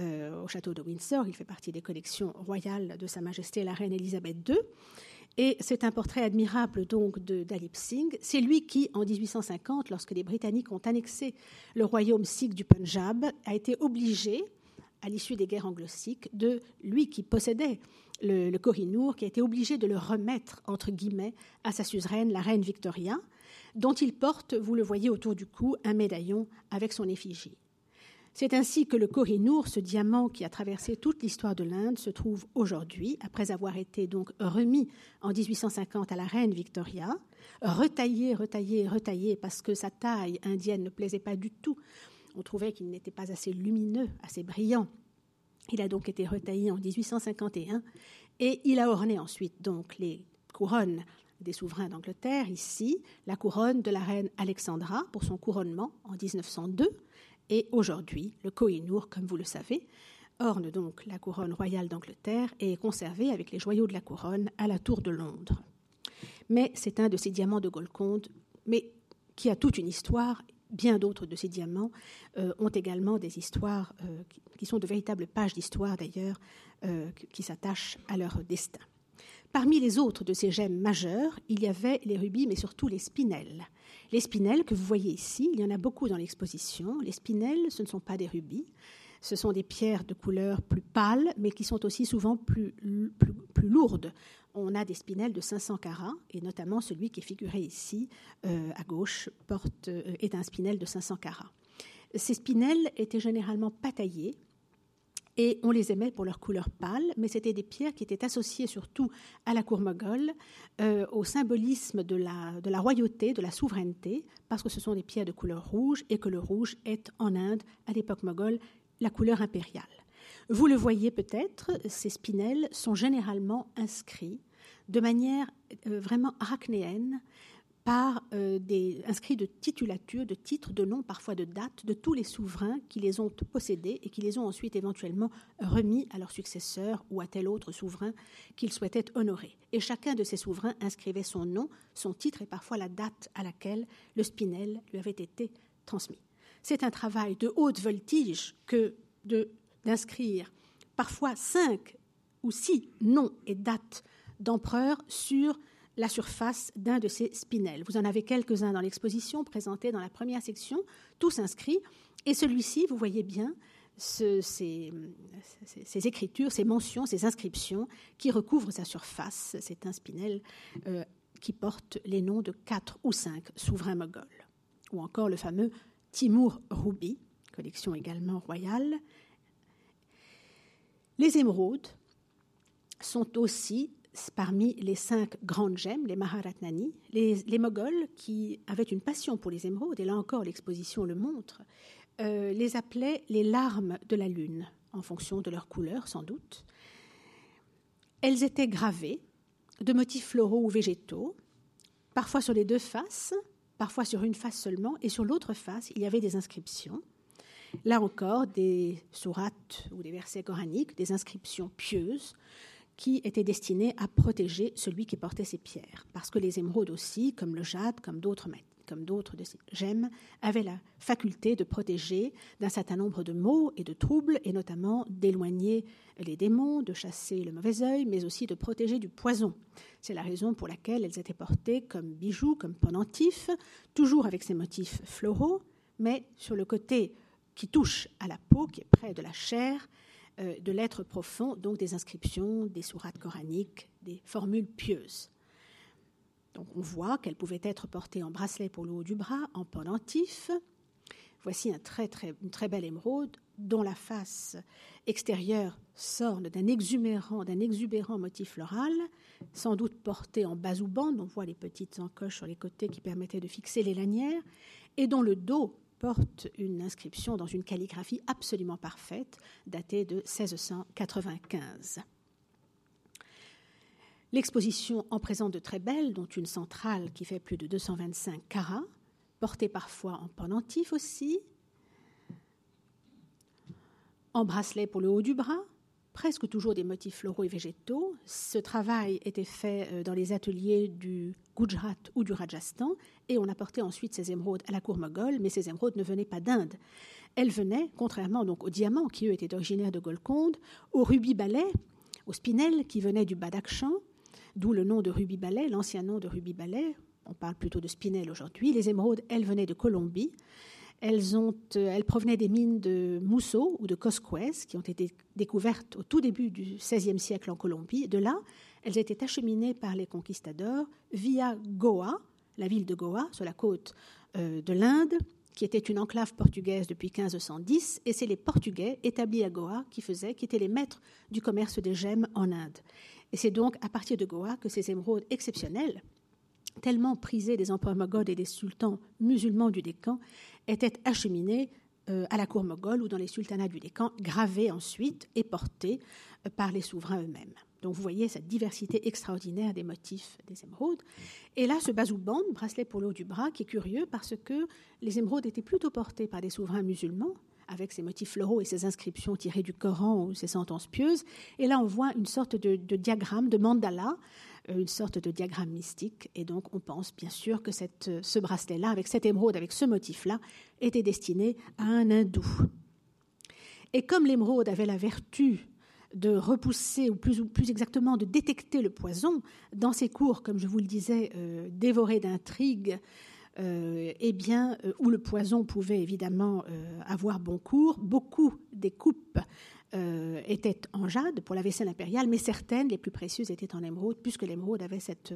au château de Windsor, il fait partie des collections royales de Sa Majesté la Reine Elisabeth II. Et c'est un portrait admirable donc de Dalip Singh. C'est lui qui, en 1850, lorsque les Britanniques ont annexé le royaume sikh du Punjab, a été obligé, à l'issue des guerres anglo-sikhs, de lui qui possédait le, le qui a été obligé de le remettre, entre guillemets, à sa suzeraine, la reine Victoria, dont il porte, vous le voyez autour du cou, un médaillon avec son effigie. C'est ainsi que le Kohinoor, ce diamant qui a traversé toute l'histoire de l'Inde, se trouve aujourd'hui, après avoir été remis en 1850 à la reine Victoria, retaillé, retaillé, retaillé, parce que sa taille indienne ne plaisait pas du tout. On trouvait qu'il n'était pas assez lumineux, assez brillant il a donc été retaillé en 1851 et il a orné ensuite donc les couronnes des souverains d'Angleterre, ici, la couronne de la reine Alexandra pour son couronnement en 1902 et aujourd'hui le Kohinoor, comme vous le savez, orne donc la couronne royale d'Angleterre et est conservé avec les joyaux de la couronne à la Tour de Londres. Mais c'est un de ces diamants de Golconde, mais qui a toute une histoire bien d'autres de ces diamants euh, ont également des histoires euh, qui sont de véritables pages d'histoire d'ailleurs, euh, qui s'attachent à leur destin. Parmi les autres de ces gemmes majeures, il y avait les rubis, mais surtout les spinels. Les spinels que vous voyez ici, il y en a beaucoup dans l'exposition. Les spinels, ce ne sont pas des rubis, ce sont des pierres de couleur plus pâle, mais qui sont aussi souvent plus, lourdes on a des spinels de 500 carats, et notamment celui qui est figuré ici euh, à gauche euh, est un spinel de 500 carats. Ces spinels étaient généralement pas taillés, et on les aimait pour leur couleur pâle, mais c'était des pierres qui étaient associées surtout à la cour moghole, euh, au symbolisme de la, de la royauté, de la souveraineté, parce que ce sont des pierres de couleur rouge et que le rouge est en Inde, à l'époque moghole, la couleur impériale. Vous le voyez peut-être, ces spinels sont généralement inscrits de manière euh, vraiment arachnéenne par euh, des inscrits de titulature, de titres, de noms, parfois de dates, de tous les souverains qui les ont possédés et qui les ont ensuite éventuellement remis à leurs successeurs ou à tel autre souverain qu'ils souhaitaient honorer. Et chacun de ces souverains inscrivait son nom, son titre et parfois la date à laquelle le spinel lui avait été transmis. C'est un travail de haute voltige que d'inscrire parfois cinq ou six noms et dates d'empereurs sur la surface d'un de ces spinels. Vous en avez quelques-uns dans l'exposition présentés dans la première section, tous inscrits. Et celui-ci, vous voyez bien, ces, écritures, ces mentions, ces inscriptions qui recouvrent sa surface. C'est un spinel euh, qui porte les noms de quatre ou cinq souverains moghols. Ou encore le fameux Timur Rubi, collection également royale. Les émeraudes sont aussi parmi les cinq grandes gemmes, les Maharatnani, les, les, Moghols, qui avaient une passion pour les émeraudes, et là encore l'exposition le montre, euh, les appelaient les larmes de la lune, en fonction de leur couleur sans doute. Elles étaient gravées de motifs floraux ou végétaux, parfois sur les deux faces, parfois sur une face seulement, et sur l'autre face, il y avait des inscriptions. Là encore, des sourates ou des versets coraniques, des inscriptions pieuses, qui était destiné à protéger celui qui portait ces pierres. Parce que les émeraudes aussi, comme le jade, comme d'autres comme d'autres de ces gemmes, avaient la faculté de protéger d'un certain nombre de maux et de troubles, et notamment d'éloigner les démons, de chasser le mauvais œil, mais aussi de protéger du poison. C'est la raison pour laquelle elles étaient portées comme bijoux, comme pendentifs, toujours avec ces motifs floraux, mais sur le côté qui touche à la peau, qui est près de la chair, de l'être profond, donc des inscriptions, des sourates coraniques, des formules pieuses. Donc on voit qu'elles pouvaient être portées en bracelet pour le haut du bras, en pendentif. Voici un très, très, une très belle émeraude dont la face extérieure s'orne d'un exubérant, motif floral, sans doute porté en bande. On voit les petites encoches sur les côtés qui permettaient de fixer les lanières, et dont le dos porte une inscription dans une calligraphie absolument parfaite, datée de 1695. L'exposition en présente de très belles, dont une centrale qui fait plus de 225 carats, portée parfois en pendentif aussi, en bracelet pour le haut du bras, presque toujours des motifs floraux et végétaux. Ce travail était fait euh, dans les ateliers du Gujarat ou du Rajasthan et on apportait ensuite ces émeraudes à la cour moghole, mais ces émeraudes ne venaient pas d'Inde. Elles venaient, contrairement donc aux diamants qui eux étaient originaires de Golconde, aux rubis balais, aux spinels qui venaient du Badakhshan, d'où le nom de rubis balais, l'ancien nom de rubis balais. On parle plutôt de spinel aujourd'hui. Les émeraudes, elles venaient de Colombie. Euh, elles, provenaient des mines de Mousseau ou de Cosquez, qui ont été découvertes au tout début du XVIe siècle en Colombie. De là, elles étaient acheminées par les conquistadors via Goa, la ville de Goa, sur la côte euh, de l'Inde, qui était une enclave portugaise depuis 1510, et c'est les Portugais établis à Goa qui faisaient, qui étaient les maîtres du commerce des gemmes en Inde. Et c'est donc à partir de Goa que ces émeraudes exceptionnelles, tellement prisées des empereurs moghols et des sultans musulmans du Décan, étaient acheminés euh, à la cour moghole ou dans les sultanats du Décan, gravés ensuite et portés euh, par les souverains eux-mêmes. Donc vous voyez cette diversité extraordinaire des motifs des émeraudes. Et là, ce bazouban, bracelet pour le haut du bras, qui est curieux parce que les émeraudes étaient plutôt portées par des souverains musulmans, avec ces motifs floraux et ces inscriptions tirées du Coran ou ces sentences pieuses. Et là, on voit une sorte de diagramme, de mandala, une sorte de diagramme mystique. Et donc, on pense bien sûr que euh, ce bracelet-là, avec cette émeraude, avec ce motif-là, était destiné à un hindou. Et comme l'émeraude avait la vertu de repousser, ou plus, plus, exactement de détecter le poison, dans ces cours, comme je vous le disais, euh, dévorés d'intrigues, eh bien, où le poison pouvait évidemment avoir bon cours, beaucoup des coupes euh, étaient en jade pour la vaisselle impériale, mais certaines, les plus précieuses, étaient en émeraude, puisque l'émeraude avait cette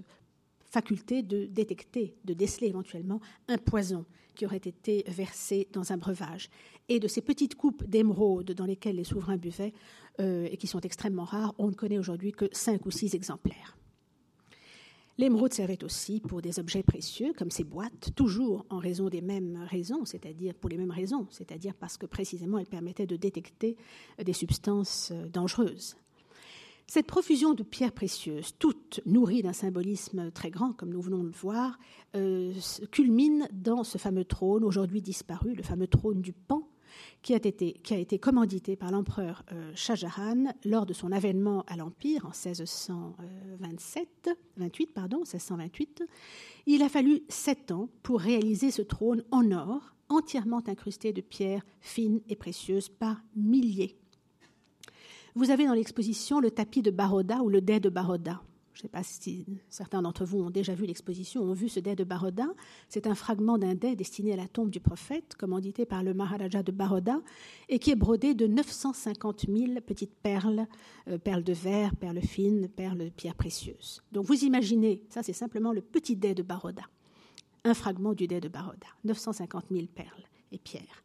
faculté de détecter, de déceler éventuellement un poison qui aurait été versé dans un breuvage. Et de ces petites coupes d'émeraude dans lesquelles les souverains buvaient, euh, et qui sont extrêmement rares, on ne connaît aujourd'hui que cinq ou six exemplaires. L'émeraude servait aussi pour des objets précieux, comme ces boîtes, toujours en raison des mêmes raisons, c'est-à-dire pour les mêmes raisons, c'est-à-dire parce que précisément elles permettaient de détecter des substances euh, dangereuses. Cette profusion de pierres précieuses, toutes nourries d'un symbolisme très grand, comme nous venons de le voir, euh, culmine dans ce fameux trône, aujourd'hui disparu, le fameux trône du Pan, qui a été, commandité par l'empereur euh, Shah Jahan lors de son avènement à l'Empire en 1627, 28, pardon, 1628. Il a fallu sept ans pour réaliser ce trône en or, entièrement incrusté de pierres fines et précieuses par milliers. Vous avez dans l'exposition le tapis de Baroda ou le dais de Baroda. Je ne sais pas si certains d'entre vous ont déjà vu l'exposition, ont vu ce dais de Baroda. C'est un fragment d'un dais destiné à la tombe du prophète, commandité par le Maharaja de Baroda, et qui est brodé de 950 000 petites perles, euh, perles de verre, perles fines, perles de pierres précieuses. Donc vous imaginez, ça c'est simplement le petit dais de Baroda, un fragment du dais de Baroda, 950 000 perles et pierres.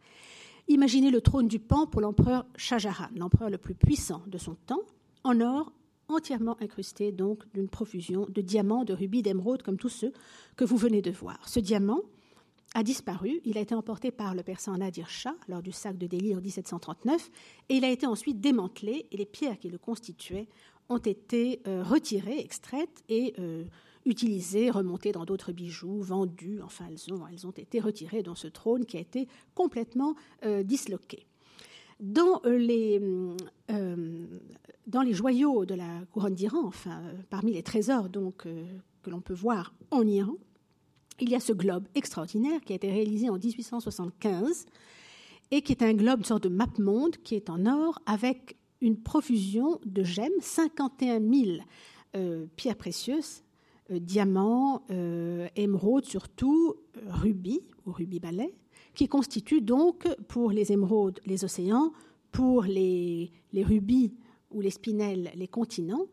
Imaginez le trône du Pan pour l'empereur Shah Jahan, l'empereur le plus puissant de son temps, en or, entièrement incrusté donc d'une profusion de diamants, de rubis, d'émeraudes, comme tous ceux que vous venez de voir. Ce diamant a disparu, il a été emporté par le persan Nadir Shah lors du sac de Delhi en 1739, et il a été ensuite démantelé, et les pierres qui le constituaient ont été euh, retirées, extraites et euh, utilisées, remontées dans d'autres bijoux, vendues, enfin elles ont, été retirées dans ce trône qui a été complètement euh, disloqué. Dans les, dans les joyaux de la couronne d'Iran, enfin parmi les trésors donc que l'on peut voir en Iran, il y a ce globe extraordinaire qui a été réalisé en 1875 et qui est un globe, une sorte de map monde qui est en or avec une profusion de gemmes, 51 000 euh, pierres précieuses, euh, diamants, euh, émeraudes surtout, rubis ou rubis balais, qui constituent donc pour les émeraudes les océans, pour les, rubis ou les spinels les continents,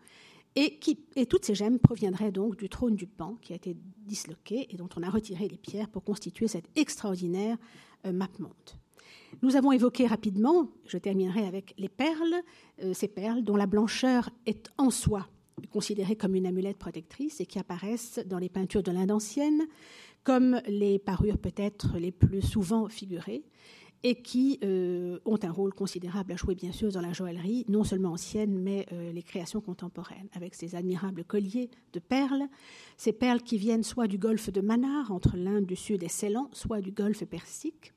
et, toutes ces gemmes proviendraient donc du trône du Pan qui a été disloqué et dont on a retiré les pierres pour constituer cet extraordinaire map monde. Nous avons évoqué rapidement, je terminerai avec les perles, euh, ces perles dont la blancheur est en soi considérée comme une amulette protectrice et qui apparaissent dans les peintures de l'Inde ancienne comme les parures peut-être les plus souvent figurées et qui euh, ont un rôle considérable à jouer bien sûr dans la joaillerie, non seulement ancienne, mais euh, les créations contemporaines, avec ces admirables colliers de perles, ces perles qui viennent soit du golfe de Manar, entre l'Inde du Sud et Ceylan, soit du golfe Persique,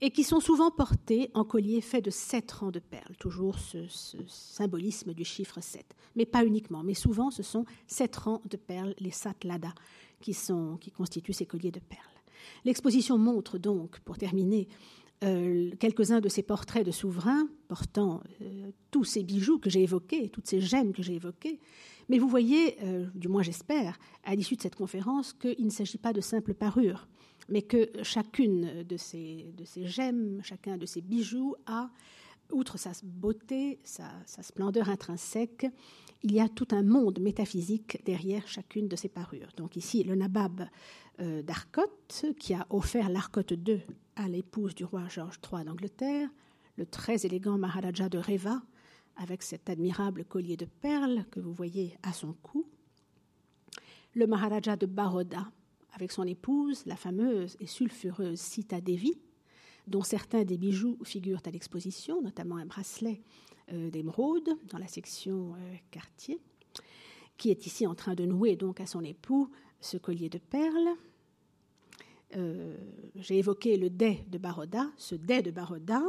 et qui sont souvent portés en collier fait de sept rangs de perles, toujours ce, symbolisme du chiffre 7. Mais pas uniquement, mais souvent ce sont sept rangs de perles, les satlada, qui, sont, qui constituent ces colliers de perles. L'exposition montre donc, pour terminer, euh, quelques-uns de ces portraits de souverains portant euh, tous ces bijoux que j'ai évoqués, toutes ces gemmes que j'ai évoquées. Mais vous voyez, euh, du moins j'espère, à l'issue de cette conférence, qu'il ne s'agit pas de simples parures mais que chacune de ces, de ces gemmes, chacun de ces bijoux a, outre sa beauté, sa, splendeur intrinsèque, il y a tout un monde métaphysique derrière chacune de ces parures. Donc ici, le nabab euh, qui a offert l'Arcot II à l'épouse du roi George III d'Angleterre, le très élégant Maharaja de Reva, avec cet admirable collier de perles que vous voyez à son cou, le Maharaja de Baroda, avec son épouse, la fameuse et sulfureuse Sita Devi, dont certains des bijoux figurent à l'exposition, notamment un bracelet euh, d'émeraude dans la section euh, quartier, qui est ici en train de nouer donc à son époux ce collier de perles. Euh, j'ai évoqué le dais de Baroda. Ce dais de Baroda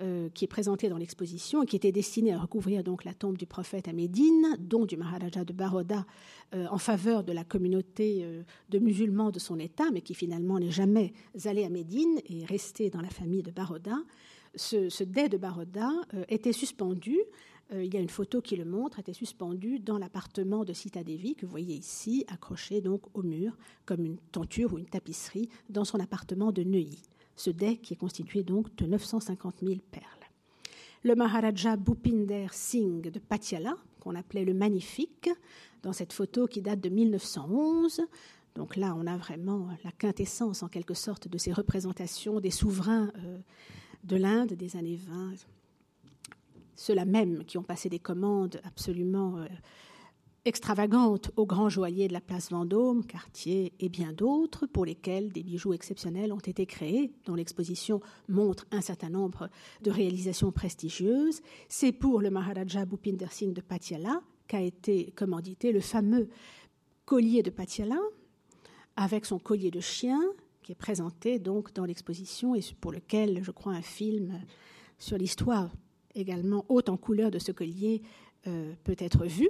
euh, qui est présenté dans l'exposition et qui était destiné à recouvrir donc la tombe du prophète à Médine, dont du Maharaja de Baroda euh, en faveur de la communauté euh, de musulmans de son État, mais qui finalement n'est jamais allé à Médine et est resté dans la famille de Baroda. Ce, ce dais de Baroda était suspendu il y a une photo qui le montre, était suspendu dans l'appartement de Sita Devi, que vous voyez ici, accroché donc au mur, comme une tenture ou une tapisserie, dans son appartement de Neuilly ce dais qui est constitué donc de 950 000 perles. Le Maharaja Bhupinder Singh de Patiala, qu'on appelait le magnifique, dans cette photo qui date de 1911. Donc là, on a vraiment la quintessence, en quelque sorte, de ces représentations des souverains euh, de l'Inde des années 20. Ceux-là même qui ont passé des commandes absolument euh, extravagantes aux grands joailliers de la place Vendôme, Cartier et bien d'autres, pour lesquels des bijoux exceptionnels ont été créés, dont l'exposition montre un certain nombre de réalisations prestigieuses. C'est pour le Maharaja Bhupinder Singh de Patiala qu'a été commandité le fameux collier de Patiala, avec son collier de chien, qui est présenté donc dans l'exposition et pour lequel, je crois, un film sur l'histoire également haute en couleur de ce collier euh, peut être vu.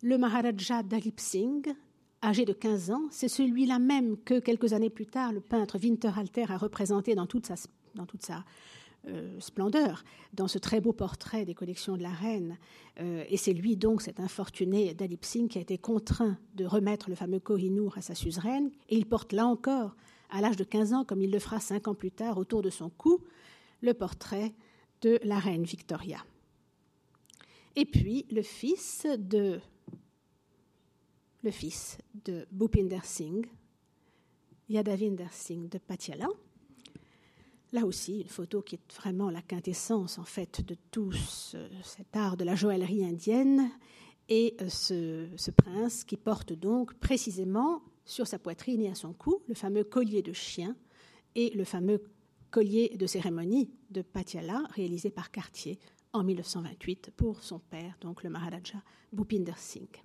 Le Maharaja Dalip Singh, âgé de 15 ans, c'est celui-là même que quelques années plus tard, le peintre Winterhalter a représenté dans toute sa, euh, splendeur dans ce très beau portrait des collections de la reine. Euh, et c'est lui donc, cet infortuné Dalip Singh, qui a été contraint de remettre le fameux Kohinoor à sa suzeraine. Et il porte là encore, à l'âge de 15 ans, comme il le fera cinq ans plus tard, autour de son cou, le portrait de la reine Victoria. Et puis le fils de le fils de Bhupinder Singh, Yadavinder Singh de Patiala. Là aussi, une photo qui est vraiment la quintessence en fait de tout cet art de la joaillerie indienne et euh, ce, ce, prince qui porte donc précisément sur sa poitrine et à son cou le fameux collier de chien et le fameux collier de cérémonie de Patiala réalisé par Cartier en 1928 pour son père, donc le Maharaja Bhupinder Singh.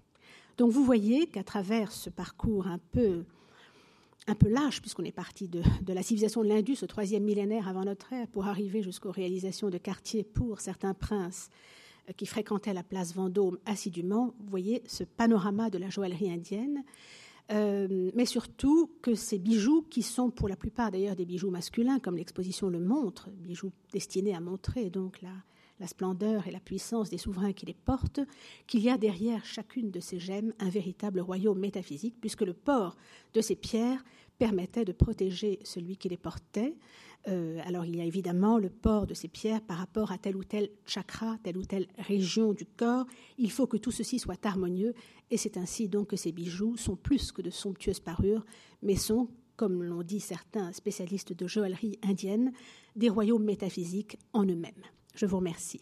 Donc vous voyez qu'à travers ce parcours un peu, un lâche, puisqu'on est parti de, la civilisation de l'Indus au troisième millénaire avant notre ère, pour arriver jusqu'aux réalisations de quartiers pour certains princes euh, qui fréquentaient la place Vendôme assidûment, vous voyez ce panorama de la joaillerie indienne. Euh, mais surtout que ces bijoux, qui sont pour la plupart d'ailleurs des bijoux masculins, comme l'exposition le montre, bijoux destinés à montrer donc la, la splendeur et la puissance des souverains qui les portent, qu'il y a derrière chacune de ces gemmes un véritable royaume métaphysique, puisque le port de ces pierres permettait de protéger celui qui les portait. Euh, alors il y a évidemment le port de ces pierres par rapport à tel ou tel chakra, telle ou telle région du corps. Il faut que tout ceci soit harmonieux, et c'est ainsi donc que ces bijoux sont plus que de somptueuses parures, mais sont comme l'ont dit certains spécialistes de joaillerie indienne, des royaumes métaphysiques en eux-mêmes. Je vous remercie.